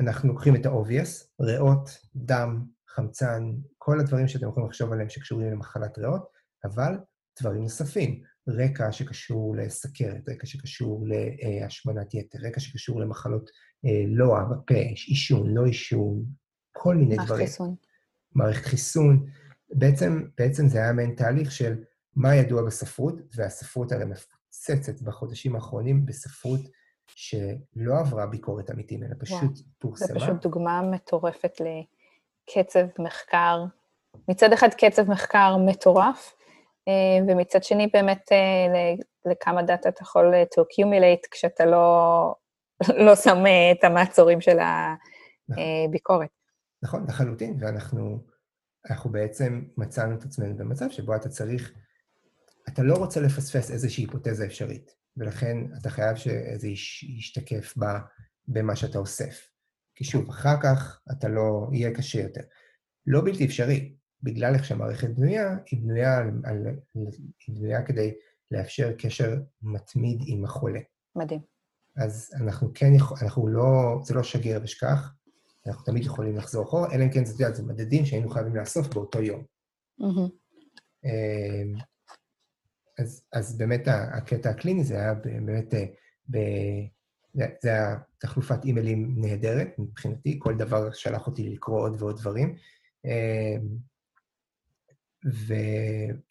אנחנו לוקחים את ה-obvious, ריאות, דם, חמצן, כל הדברים שאתם יכולים לחשוב עליהם שקשורים למחלת ריאות, אבל דברים נוספים. רקע שקשור לסכרת, רקע שקשור להשמנת יתר, רקע שקשור למחלות אה, לוע בפה, עישון, לא עישון, כל מיני מערכת דברים. מערכת חיסון. מערכת חיסון. בעצם, בעצם זה היה מעין תהליך של מה ידוע בספרות, והספרות הרי מפוצצת בחודשים האחרונים בספרות שלא עברה ביקורת אמיתית, אלא פשוט וואו. פורסמה. זה פשוט דוגמה מטורפת לקצב מחקר. מצד אחד קצב מחקר מטורף, אה, ומצד שני באמת אה, לכמה דאטה אתה יכול אה, to accumulate כשאתה לא, [LAUGHS] לא שם את המעצורים של הביקורת. נכון, לחלוטין, ואנחנו אנחנו בעצם מצאנו את עצמנו במצב שבו אתה צריך, אתה לא רוצה לפספס איזושהי היפותזה אפשרית, ולכן אתה חייב שזה ישתקף במה שאתה אוסף. כי שוב, אחר כך אתה לא, יהיה קשה יותר. לא בלתי אפשרי, בגלל איך שהמערכת בנויה, היא בנויה, על, היא בנויה כדי לאפשר קשר מתמיד עם החולה. מדהים. אז אנחנו כן יכולים, אנחנו לא, זה לא שגר ושכח, אנחנו תמיד יכולים לחזור אחורה, אלא אם כן, זה, זה מדדים שהיינו חייבים לאסוף באותו יום. Mm-hmm. אז, אז באמת הקטע הקליני זה היה באמת, אה, ב, זה היה תחלופת אימיילים נהדרת מבחינתי, כל דבר שלח אותי לקרוא עוד ועוד דברים. ו,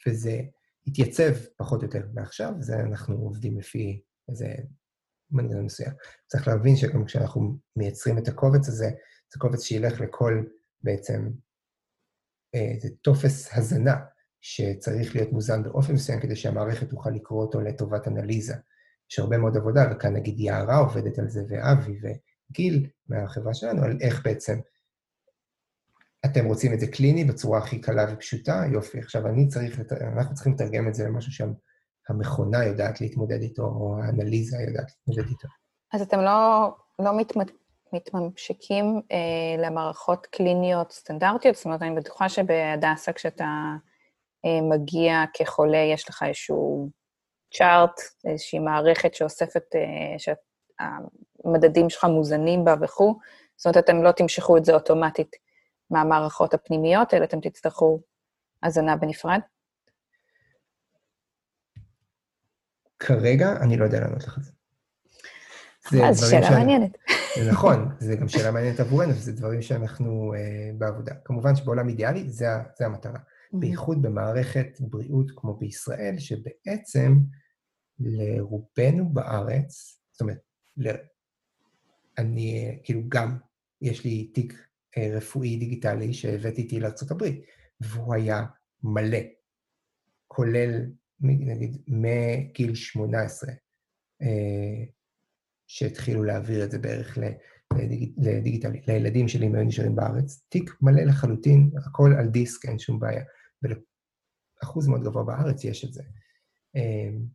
וזה התייצב פחות או יותר מעכשיו, זה אנחנו עובדים לפי איזה מנגנון מסוים. צריך להבין שגם כשאנחנו מייצרים את הקובץ הזה, זה קובץ שילך לכל בעצם, אה, זה טופס הזנה שצריך להיות מוזן באופן מסוים כדי שהמערכת תוכל לקרוא אותו לטובת אנליזה. יש הרבה מאוד עבודה, וכאן נגיד יערה עובדת על זה, ואבי וגיל מהחברה שלנו, על איך בעצם אתם רוצים את זה קליני בצורה הכי קלה ופשוטה, יופי. עכשיו, אני צריך, אנחנו צריכים לתרגם את זה למשהו שהמכונה יודעת להתמודד איתו, או האנליזה יודעת להתמודד איתו. אז אתם לא, לא מתמד... מתממשקים אה, למערכות קליניות סטנדרטיות? זאת אומרת, אני בטוחה שבהדסה, כשאתה אה, מגיע כחולה, יש לך איזשהו צ'ארט, איזושהי מערכת שאוספת, אה, שהמדדים שלך מוזנים בה וכו', זאת אומרת, אתם לא תמשכו את זה אוטומטית מהמערכות הפנימיות, אלא אתם תצטרכו הזנה בנפרד? כרגע אני לא יודע לענות לך את זה. אה, זו שאלה מעניינת. זה נכון, זו גם שאלה מעניינת עבורנו, וזה דברים שאנחנו uh, בעבודה. כמובן שבעולם אידיאלי זה, זה המטרה. בייחוד במערכת בריאות כמו בישראל, שבעצם לרובנו בארץ, זאת אומרת, ל... אני, כאילו, גם יש לי תיק אה, רפואי דיגיטלי שהבאתי איתי לארה"ב, והוא היה מלא, כולל, נגיד, מגיל 18, אה, שהתחילו להעביר את זה בערך לדיגיטלי, לילדים שלי אם היו נשארים בארץ, תיק מלא לחלוטין, הכל על דיסק, אין שום בעיה. ולאחוז מאוד גבוה בארץ יש את זה. אמ,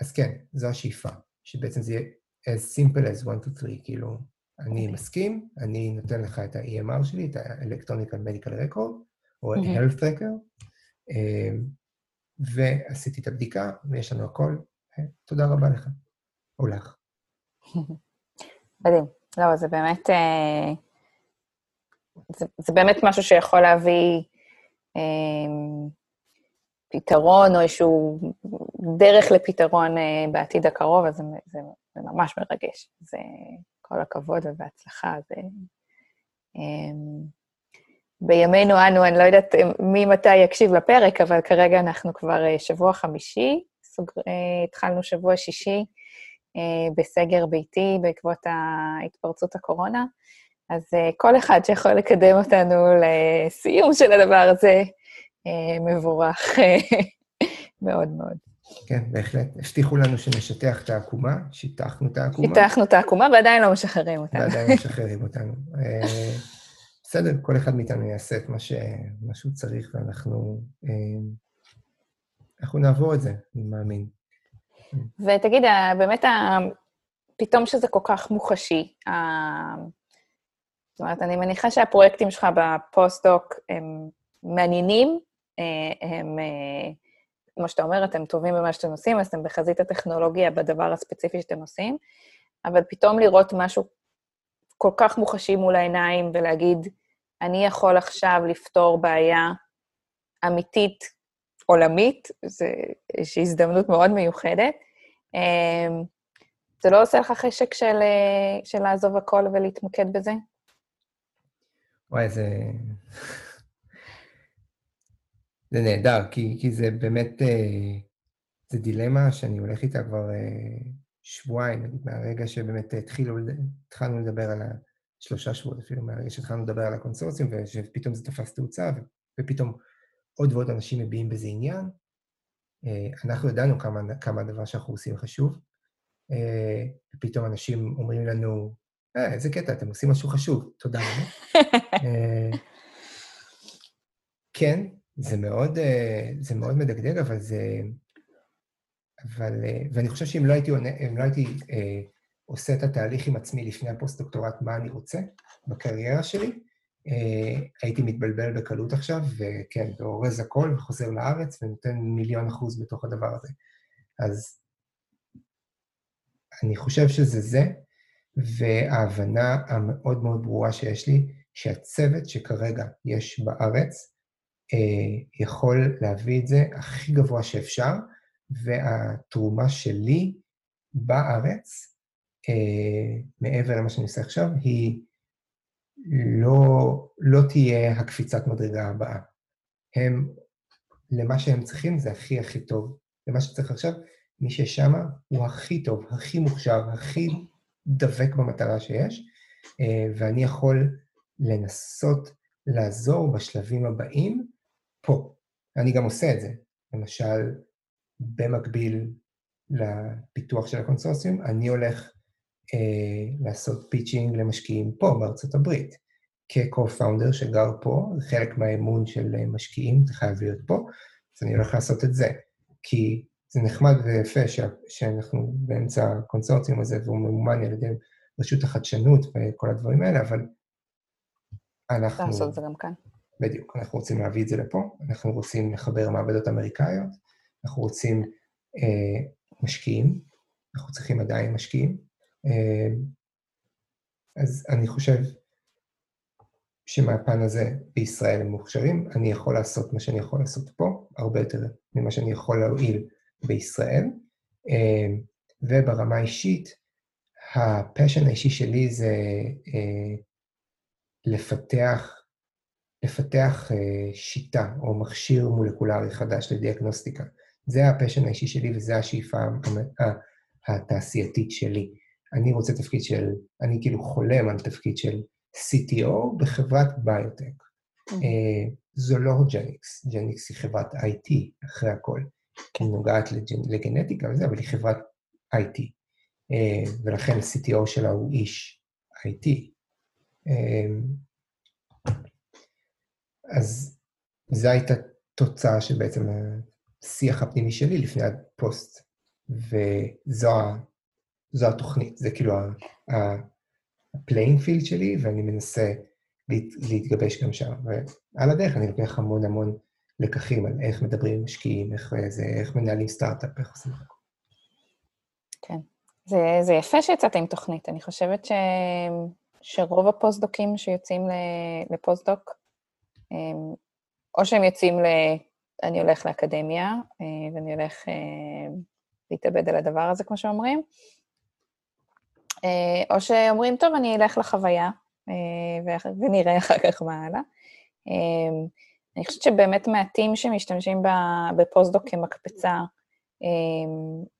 אז כן, זו השאיפה, שבעצם זה יהיה as simple as 1, 2, 3, כאילו, אני. אוקיי. מסכים, אני נותן לך את ה-EMR שלי, את ה-Electronical Medical Record, או mm-hmm. Health Tracker, אמ, ועשיתי את הבדיקה, ויש לנו הכל, תודה רבה לך, או לך. [LAUGHS] מדהים. לא, זה באמת, אה, זה, זה באמת משהו שיכול להביא אה, פתרון או איזשהו דרך לפתרון אה, בעתיד הקרוב, אז זה, זה, זה ממש מרגש. זה כל הכבוד ובהצלחה. זה, בימינו אנו, אני לא יודעת מי מתי יקשיב לפרק, אבל כרגע אנחנו כבר שבוע חמישי, סוג, התחלנו שבוע שישי, אה, בסגר ביתי בעקבות התפרצות הקורונה. אז אה, כל אחד שיכול לקדם אותנו לסיום של הדבר הזה, אה, מבורך [LAUGHS] מאוד מאוד. כן, בהחלט. הבטיחו לנו שנשטח את העקומה, שיטחנו את העקומה. שיטחנו את העקומה ועדיין לא משחררים אותנו. ועדיין לא משחררים אותנו. בסדר, כל אחד מאיתנו יעשה את מה, ש... מה שהוא צריך, ואנחנו אנחנו נעבור את זה, אני מאמין. ותגיד, באמת, פתאום שזה כל כך מוחשי, זאת אומרת, אני מניחה שהפרויקטים שלך בפוסט-דוק הם מעניינים, אה, הם, אה, כמו שאתה אומר, אתם טובים במה שאתם עושים, אז אתם בחזית הטכנולוגיה בדבר הספציפי שאתם עושים, אבל פתאום לראות משהו כל כך מוחשי מול העיניים ולהגיד, אני יכול עכשיו לפתור בעיה אמיתית עולמית, זו איזושהי הזדמנות מאוד מיוחדת. אמ, זה לא עושה לך חשק של, אה, של לעזוב הכל ולהתמקד בזה? וואי, זה... זה נהדר, כי, כי זה באמת, אה, זה דילמה שאני הולך איתה כבר אה, שבועיים, נגיד, מהרגע שבאמת התחילו, התחלנו לדבר על השלושה שבועות אפילו, מהרגע שהתחלנו לדבר על הקונסורציום, ושפתאום זה תפס תאוצה, ופתאום עוד ועוד אנשים מביעים בזה עניין. אה, אנחנו ידענו כמה, כמה הדבר שאנחנו עושים חשוב, ופתאום אנשים אומרים לנו, אה, איזה קטע, אתם עושים משהו חשוב, תודה רבה. [LAUGHS] כן, זה מאוד, זה מאוד מדגדג, אבל זה... אבל... ואני חושב שאם לא הייתי, לא הייתי אה, עושה את התהליך עם עצמי לפני הפוסט-דוקטורט, מה אני רוצה בקריירה שלי, אה, הייתי מתבלבל בקלות עכשיו, וכן, ואורז הכל וחוזר לארץ ונותן מיליון אחוז בתוך הדבר הזה. אז אני חושב שזה זה, וההבנה המאוד מאוד ברורה שיש לי, שהצוות שכרגע יש בארץ אה, יכול להביא את זה הכי גבוה שאפשר, והתרומה שלי בארץ, אה, מעבר למה שאני עושה עכשיו, היא לא, לא תהיה הקפיצת מדרגה הבאה. הם, למה שהם צריכים זה הכי הכי טוב. למה שצריך עכשיו, מי ששם הוא הכי טוב, הכי מוכשר, הכי דבק במטרה שיש, אה, ואני יכול לנסות לעזור בשלבים הבאים פה. אני גם עושה את זה. למשל, במקביל לפיתוח של הקונסורסיום, אני הולך אה, לעשות pitching למשקיעים פה, בארצות הברית. כ-co-founder שגר פה, זה חלק מהאמון של אה, משקיעים, זה חייב להיות פה, אז אני הולך לעשות את זה. כי זה נחמד ויפה ש... שאנחנו באמצע הקונסורציום הזה, והוא ממומן על ידי רשות החדשנות וכל הדברים האלה, אבל אנחנו... לעשות את זה גם כאן. בדיוק, אנחנו רוצים להביא את זה לפה, אנחנו רוצים לחבר מעבדות אמריקאיות, אנחנו רוצים אה, משקיעים, אנחנו צריכים עדיין משקיעים. אה, אז אני חושב שמהפן הזה בישראל הם מוכשרים, אני יכול לעשות מה שאני יכול לעשות פה, הרבה יותר ממה שאני יכול להועיל בישראל. אה, וברמה האישית, ה passion האישי שלי זה אה, לפתח, לפתח אה, שיטה או מכשיר מולקולרי חדש לדיאגנוסטיקה. זה ה passion האישי שלי וזה השאיפה התעשייתית שלי. אני רוצה תפקיד של, אני כאילו חולם על תפקיד של CTO בחברת ביוטק. Mm-hmm. זו לא ג'ניקס, ג'ניקס היא חברת IT, אחרי הכל. כן. היא נוגעת לגנטיקה וזה, אבל היא חברת IT. אה, ולכן ה-CTO שלה הוא איש IT. אז זו הייתה תוצאה של בעצם השיח הפנימי שלי לפני הפוסט, וזו התוכנית, זה כאילו ה playing field שלי, ואני מנסה להת, להתגבש גם שם. ועל הדרך אני לוקח המון המון לקחים על איך מדברים עם משקיעים, איך, זה, איך מנהלים סטארט-אפ, איך עושים את. כן. זה, זה יפה שיצאת עם תוכנית. אני חושבת ש, שרוב הפוסט-דוקים שיוצאים לפוסט-דוק, או שהם יוצאים ל... אני הולך לאקדמיה, אה, ואני הולך אה, להתאבד על הדבר הזה, כמו שאומרים, אה, או שאומרים, טוב, אני אלך לחוויה, ונראה [LAUGHS] אחר כך מה הלאה. אני חושבת שבאמת מעטים שמשתמשים בפוסט-דוק כמקפצה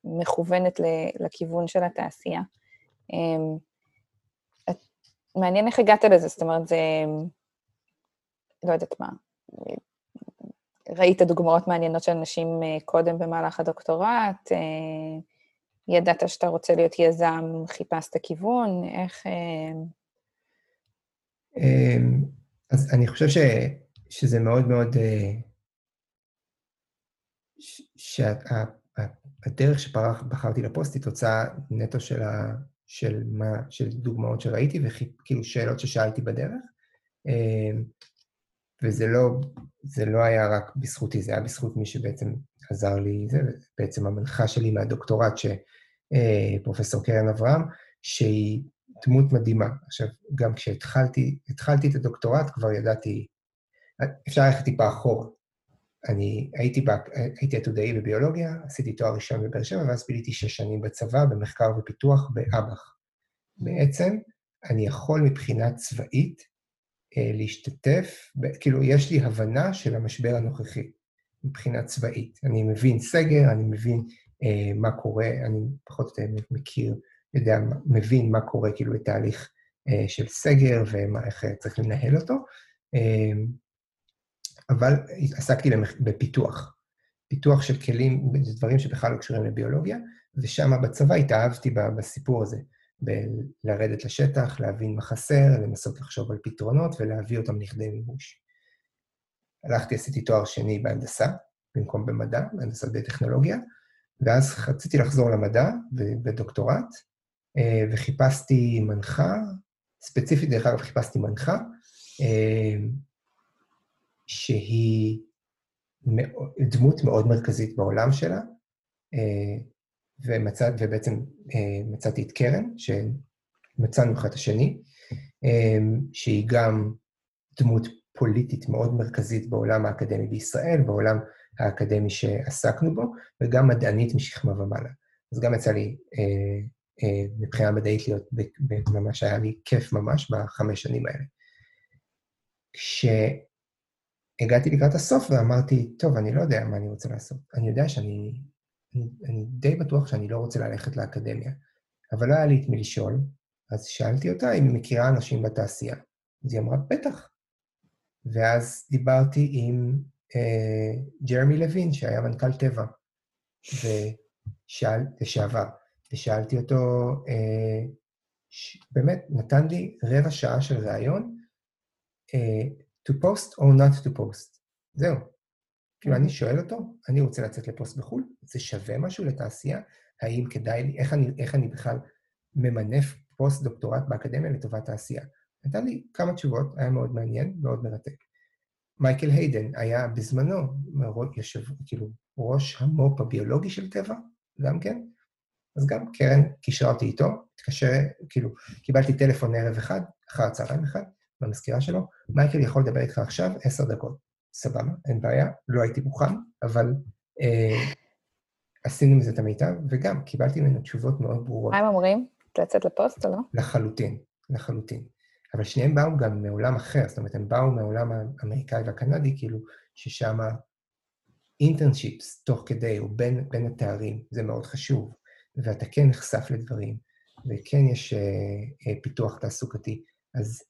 מכוונת לכיוון של התעשייה. מעניין איך הגעת לזה, זאת אומרת, זה... לא יודעת מה. ראית דוגמאות מעניינות של אנשים קודם במהלך הדוקטורט, ידעת שאתה רוצה להיות יזם, חיפשת כיוון, איך... אז אני חושב ש, שזה מאוד מאוד... שהדרך שבחרתי לפוסט היא תוצאה נטו של, ה, של, מה, של דוגמאות שראיתי וכאילו שאלות ששאלתי בדרך. וזה לא, לא היה רק בזכותי, זה היה בזכות מי שבעצם עזר לי, זה בעצם המנחה שלי מהדוקטורט, שפרופסור קרן אברהם, שהיא דמות מדהימה. עכשיו, גם כשהתחלתי את הדוקטורט, כבר ידעתי, אפשר ללכת טיפה אחורה. אני הייתי, בא, הייתי עתודאי בביולוגיה, עשיתי תואר ראשון בבאר שבע, ואז ביליתי שש שנים בצבא, במחקר ופיתוח באב"ח. בעצם, אני יכול מבחינה צבאית אה, להשתתף, כאילו, יש לי הבנה של המשבר הנוכחי מבחינה צבאית. אני מבין סגר, אני מבין אה, מה קורה, אני פחות או יותר מכיר, יודע, מבין מה קורה, כאילו, בתהליך אה, של סגר ואיך צריך לנהל אותו. אה, אבל עסקתי בפיתוח, פיתוח של כלים, דברים שבכלל לא קשורים לביולוגיה, ושם בצבא התאהבתי בסיפור הזה. בלרדת לשטח, להבין מה חסר, לנסות לחשוב על פתרונות ולהביא אותם לכדי מימוש. הלכתי, עשיתי תואר שני בהנדסה, במקום במדע, בהנדסת בטכנולוגיה, ואז רציתי לחזור למדע בדוקטורט, אה, וחיפשתי מנחה, ספציפית, דרך אגב, חיפשתי מנחה, אה, שהיא דמות מאוד מרכזית בעולם שלה, ומצא, ובעצם מצאתי את קרן, שמצאנו אחד את השני, שהיא גם דמות פוליטית מאוד מרכזית בעולם האקדמי בישראל, בעולם האקדמי שעסקנו בו, וגם מדענית משכמה ומעלה. אז גם יצא לי אה, אה, מבחינה מדעית להיות, ממש היה לי כיף ממש בחמש שנים האלה. כשהגעתי לקראת הסוף ואמרתי, טוב, אני לא יודע מה אני רוצה לעשות. אני יודע שאני, אני, אני די בטוח שאני לא רוצה ללכת לאקדמיה, אבל לא היה לי את מי לשאול, אז שאלתי אותה אם היא מכירה אנשים בתעשייה. אז היא אמרה, בטח. ואז דיברתי עם אה, ג'רמי לוין, שהיה מנכ"ל טבע, ושאל, לשעבר, ושאלתי אותו, אה, ש, באמת, נתן לי רבע שעה של ראיון, אה, to post or not to post. זהו. כאילו, אני שואל אותו, אני רוצה לצאת לפוסט בחו"ל, זה שווה משהו לתעשייה? האם כדאי לי, איך אני, איך אני בכלל ממנף פוסט-דוקטורט באקדמיה לטובת העשייה? נתן לי כמה תשובות, היה מאוד מעניין, מאוד מרתק. מייקל היידן היה בזמנו, יושב, כאילו, ראש המו"פ הביולוגי של טבע, גם כן. אז גם קרן קישרה אותי איתו, התקשר, כאילו, קיבלתי טלפון ערב אחד, אחר הצהריים אחד, מהמזכירה שלו, מייקל יכול לדבר איתך עכשיו עשר דקות. סבבה, אין בעיה, לא הייתי מוכן, אבל אה, עשינו מזה את המיטב, וגם קיבלתי ממנו תשובות מאוד ברורות. מה הם אומרים? לצאת לפוסט או לא? לחלוטין, לחלוטין. אבל שניהם באו גם מעולם אחר, זאת אומרת, הם באו מהעולם האמריקאי והקנדי, כאילו, ששם אינטרנשיפס תוך כדי, או בין, בין התארים, זה מאוד חשוב, ואתה כן נחשף לדברים, וכן יש uh, uh, פיתוח תעסוקתי, אז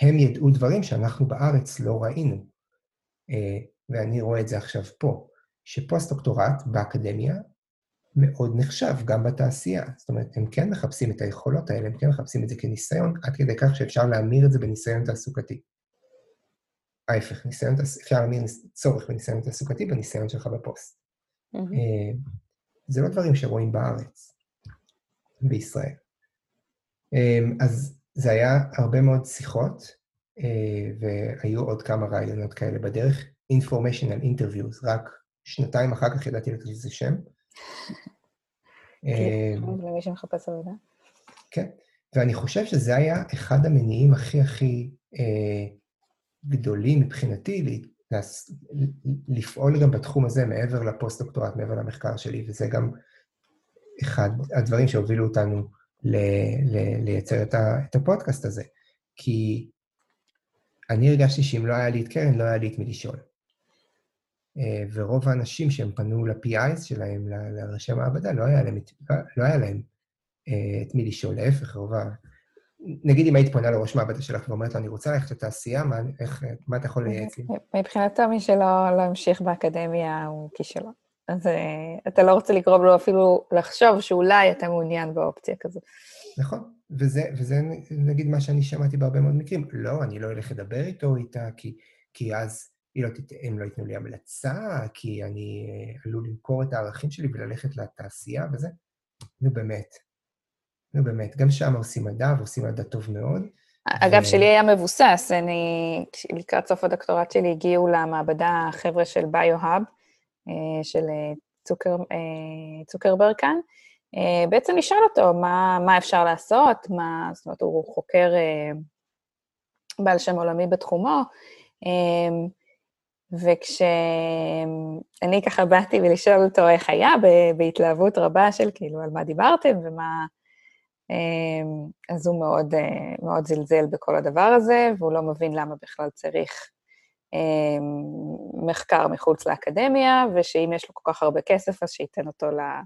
הם ידעו דברים שאנחנו בארץ לא ראינו. Uh, ואני רואה את זה עכשיו פה, שפוסט-דוקטורט באקדמיה מאוד נחשב גם בתעשייה. זאת אומרת, הם כן מחפשים את היכולות האלה, הם כן מחפשים את זה כניסיון, עד כדי כך שאפשר להמיר את זה בניסיון תעסוקתי. ההפך, ניסיון, אפשר להמיר צורך בניסיון תעסוקתי בניסיון שלך בפוסט. Mm-hmm. זה לא דברים שרואים בארץ, בישראל. אה, אז זה היה הרבה מאוד שיחות, אה, והיו עוד כמה רעיונות כאלה בדרך. informational interviews, רק שנתיים אחר כך ידעתי לתת לזה שם. כן, אמ, למי שמחפש עבודה. כן, ואני חושב שזה היה אחד המניעים הכי הכי אה, גדולים מבחינתי, לפעול גם בתחום הזה מעבר לפוסט-דוקטורט, מעבר למחקר שלי, וזה גם אחד הדברים שהובילו אותנו ל, ל, לייצר את, ה, את הפודקאסט הזה. כי אני הרגשתי שאם לא היה לי את קרן, לא היה לי את מי לשאול. אה, ורוב האנשים שהם פנו ל-PIs שלהם, לראשי המעבדה, לא היה להם, לא, היה להם אה, את מי לשאול, להפך, רוב ה... נגיד אם היית פונה לראש מעבדה שלך ואומרת לו, אני רוצה ללכת לתעשייה, מה, איך, מה אתה יכול לייעץ לי? מבחינתו, מי שלא לא המשיך באקדמיה הוא כישלון. אז uh, אתה לא רוצה לגרום לו אפילו לחשוב שאולי אתה מעוניין באופציה כזו. נכון, וזה, וזה נגיד מה שאני שמעתי בהרבה מאוד מקרים. לא, אני לא אלך לדבר איתו איתה, כי, כי אז לא תת... הם לא ייתנו לי המלצה, כי אני אה, עלול למכור את הערכים שלי וללכת לתעשייה וזה. נו באמת. נו באמת. גם שם עושים מדע, ועושים מדע טוב מאוד. אגב, ו... שלי היה מבוסס. אני, לקראת סוף הדוקטורט שלי הגיעו למעבדה חבר'ה של ביו-האב, אה, של אה, צוקר, צוקרברג כאן, בעצם לשאול אותו מה, מה אפשר לעשות, מה, זאת אומרת, הוא חוקר בעל שם עולמי בתחומו, וכשאני ככה באתי ולשאול אותו איך היה, בהתלהבות רבה של כאילו על מה דיברתם ומה... אז הוא מאוד, אה, מאוד זלזל בכל הדבר הזה, והוא לא מבין למה בכלל צריך מחקר מחוץ לאקדמיה, ושאם יש לו כל כך הרבה כסף, אז שייתן אותו ל... אמ,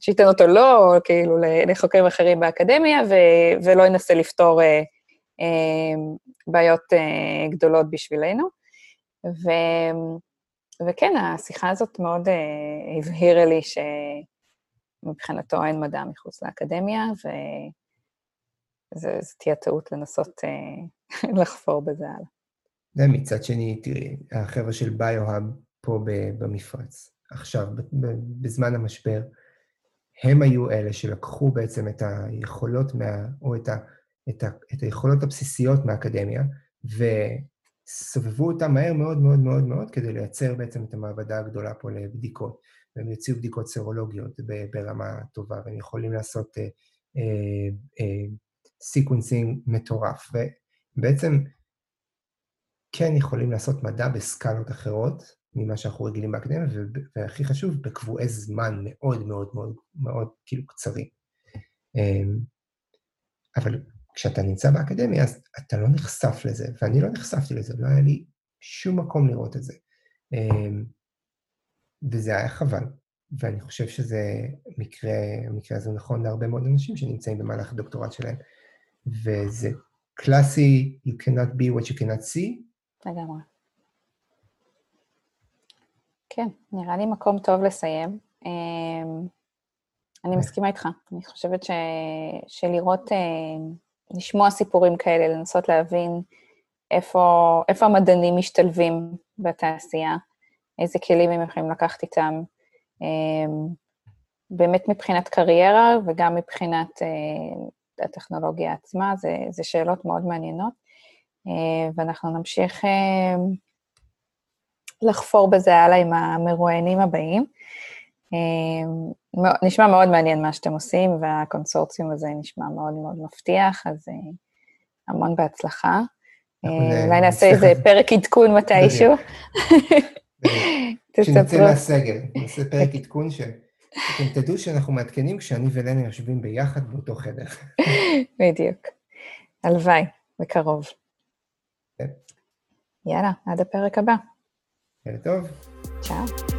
שייתן אותו לו, או כאילו לחוקרים אחרים באקדמיה, ו- ולא ינסה לפתור אה, בעיות אה, גדולות בשבילנו. ו... וכן, השיחה הזאת מאוד uh, הבהירה לי שמבחינתו אין מדע מחוץ לאקדמיה, וזו תהיה טעות לנסות uh, [LAUGHS] לחפור בזה הלאה. ומצד שני, תראי, החבר'ה של ביו-האב פה במפרץ, עכשיו, בזמן המשבר, הם היו אלה שלקחו בעצם את היכולות מה... או את, ה, את, ה, את היכולות הבסיסיות מהאקדמיה, ו... סובבו אותה מהר מאוד מאוד מאוד מאוד כדי לייצר בעצם את המעבדה הגדולה פה לבדיקות. והם יוציאו בדיקות סרולוגיות ברמה טובה, והם יכולים לעשות sequencing uh, uh, מטורף. ובעצם כן יכולים לעשות מדע בסקלות אחרות ממה שאנחנו רגילים באקדמיה, והכי חשוב, בקבועי זמן מאוד מאוד מאוד מאוד כאילו קצרים. אמ, אבל כשאתה נמצא באקדמיה, אז אתה לא נחשף לזה, ואני לא נחשפתי לזה, לא היה לי שום מקום לראות את זה. אמ, וזה היה חבל, ואני חושב שזה מקרה, המקרה הזה נכון להרבה מאוד אנשים שנמצאים במהלך הדוקטורט שלהם. וזה קלאסי, you cannot be what you cannot see. לגמרי. כן, נראה לי מקום טוב לסיים. אמ, אני מסכימה איתך. אני חושבת ש... שלראות, אמ, לשמוע סיפורים כאלה, לנסות להבין איפה, איפה המדענים משתלבים בתעשייה, איזה כלים הם יכולים לקחת איתם, אמ, באמת מבחינת קריירה וגם מבחינת אה, הטכנולוגיה עצמה, זה, זה שאלות מאוד מעניינות, אה, ואנחנו נמשיך אה, לחפור בזה הלאה עם המרואיינים הבאים. נשמע מאוד מעניין מה שאתם עושים, והקונסורציום הזה נשמע מאוד מאוד מבטיח, אז המון בהצלחה. אולי נעשה איזה פרק עדכון מתישהו. [LAUGHS] כשנצא מהסגר, נעשה פרק [LAUGHS] עדכון שאתם תדעו שאנחנו מעדכנים כשאני ולנה יושבים ביחד באותו חדר. [LAUGHS] בדיוק. הלוואי, בקרוב. כן. יאללה, עד הפרק הבא. ערב טוב. צ'או.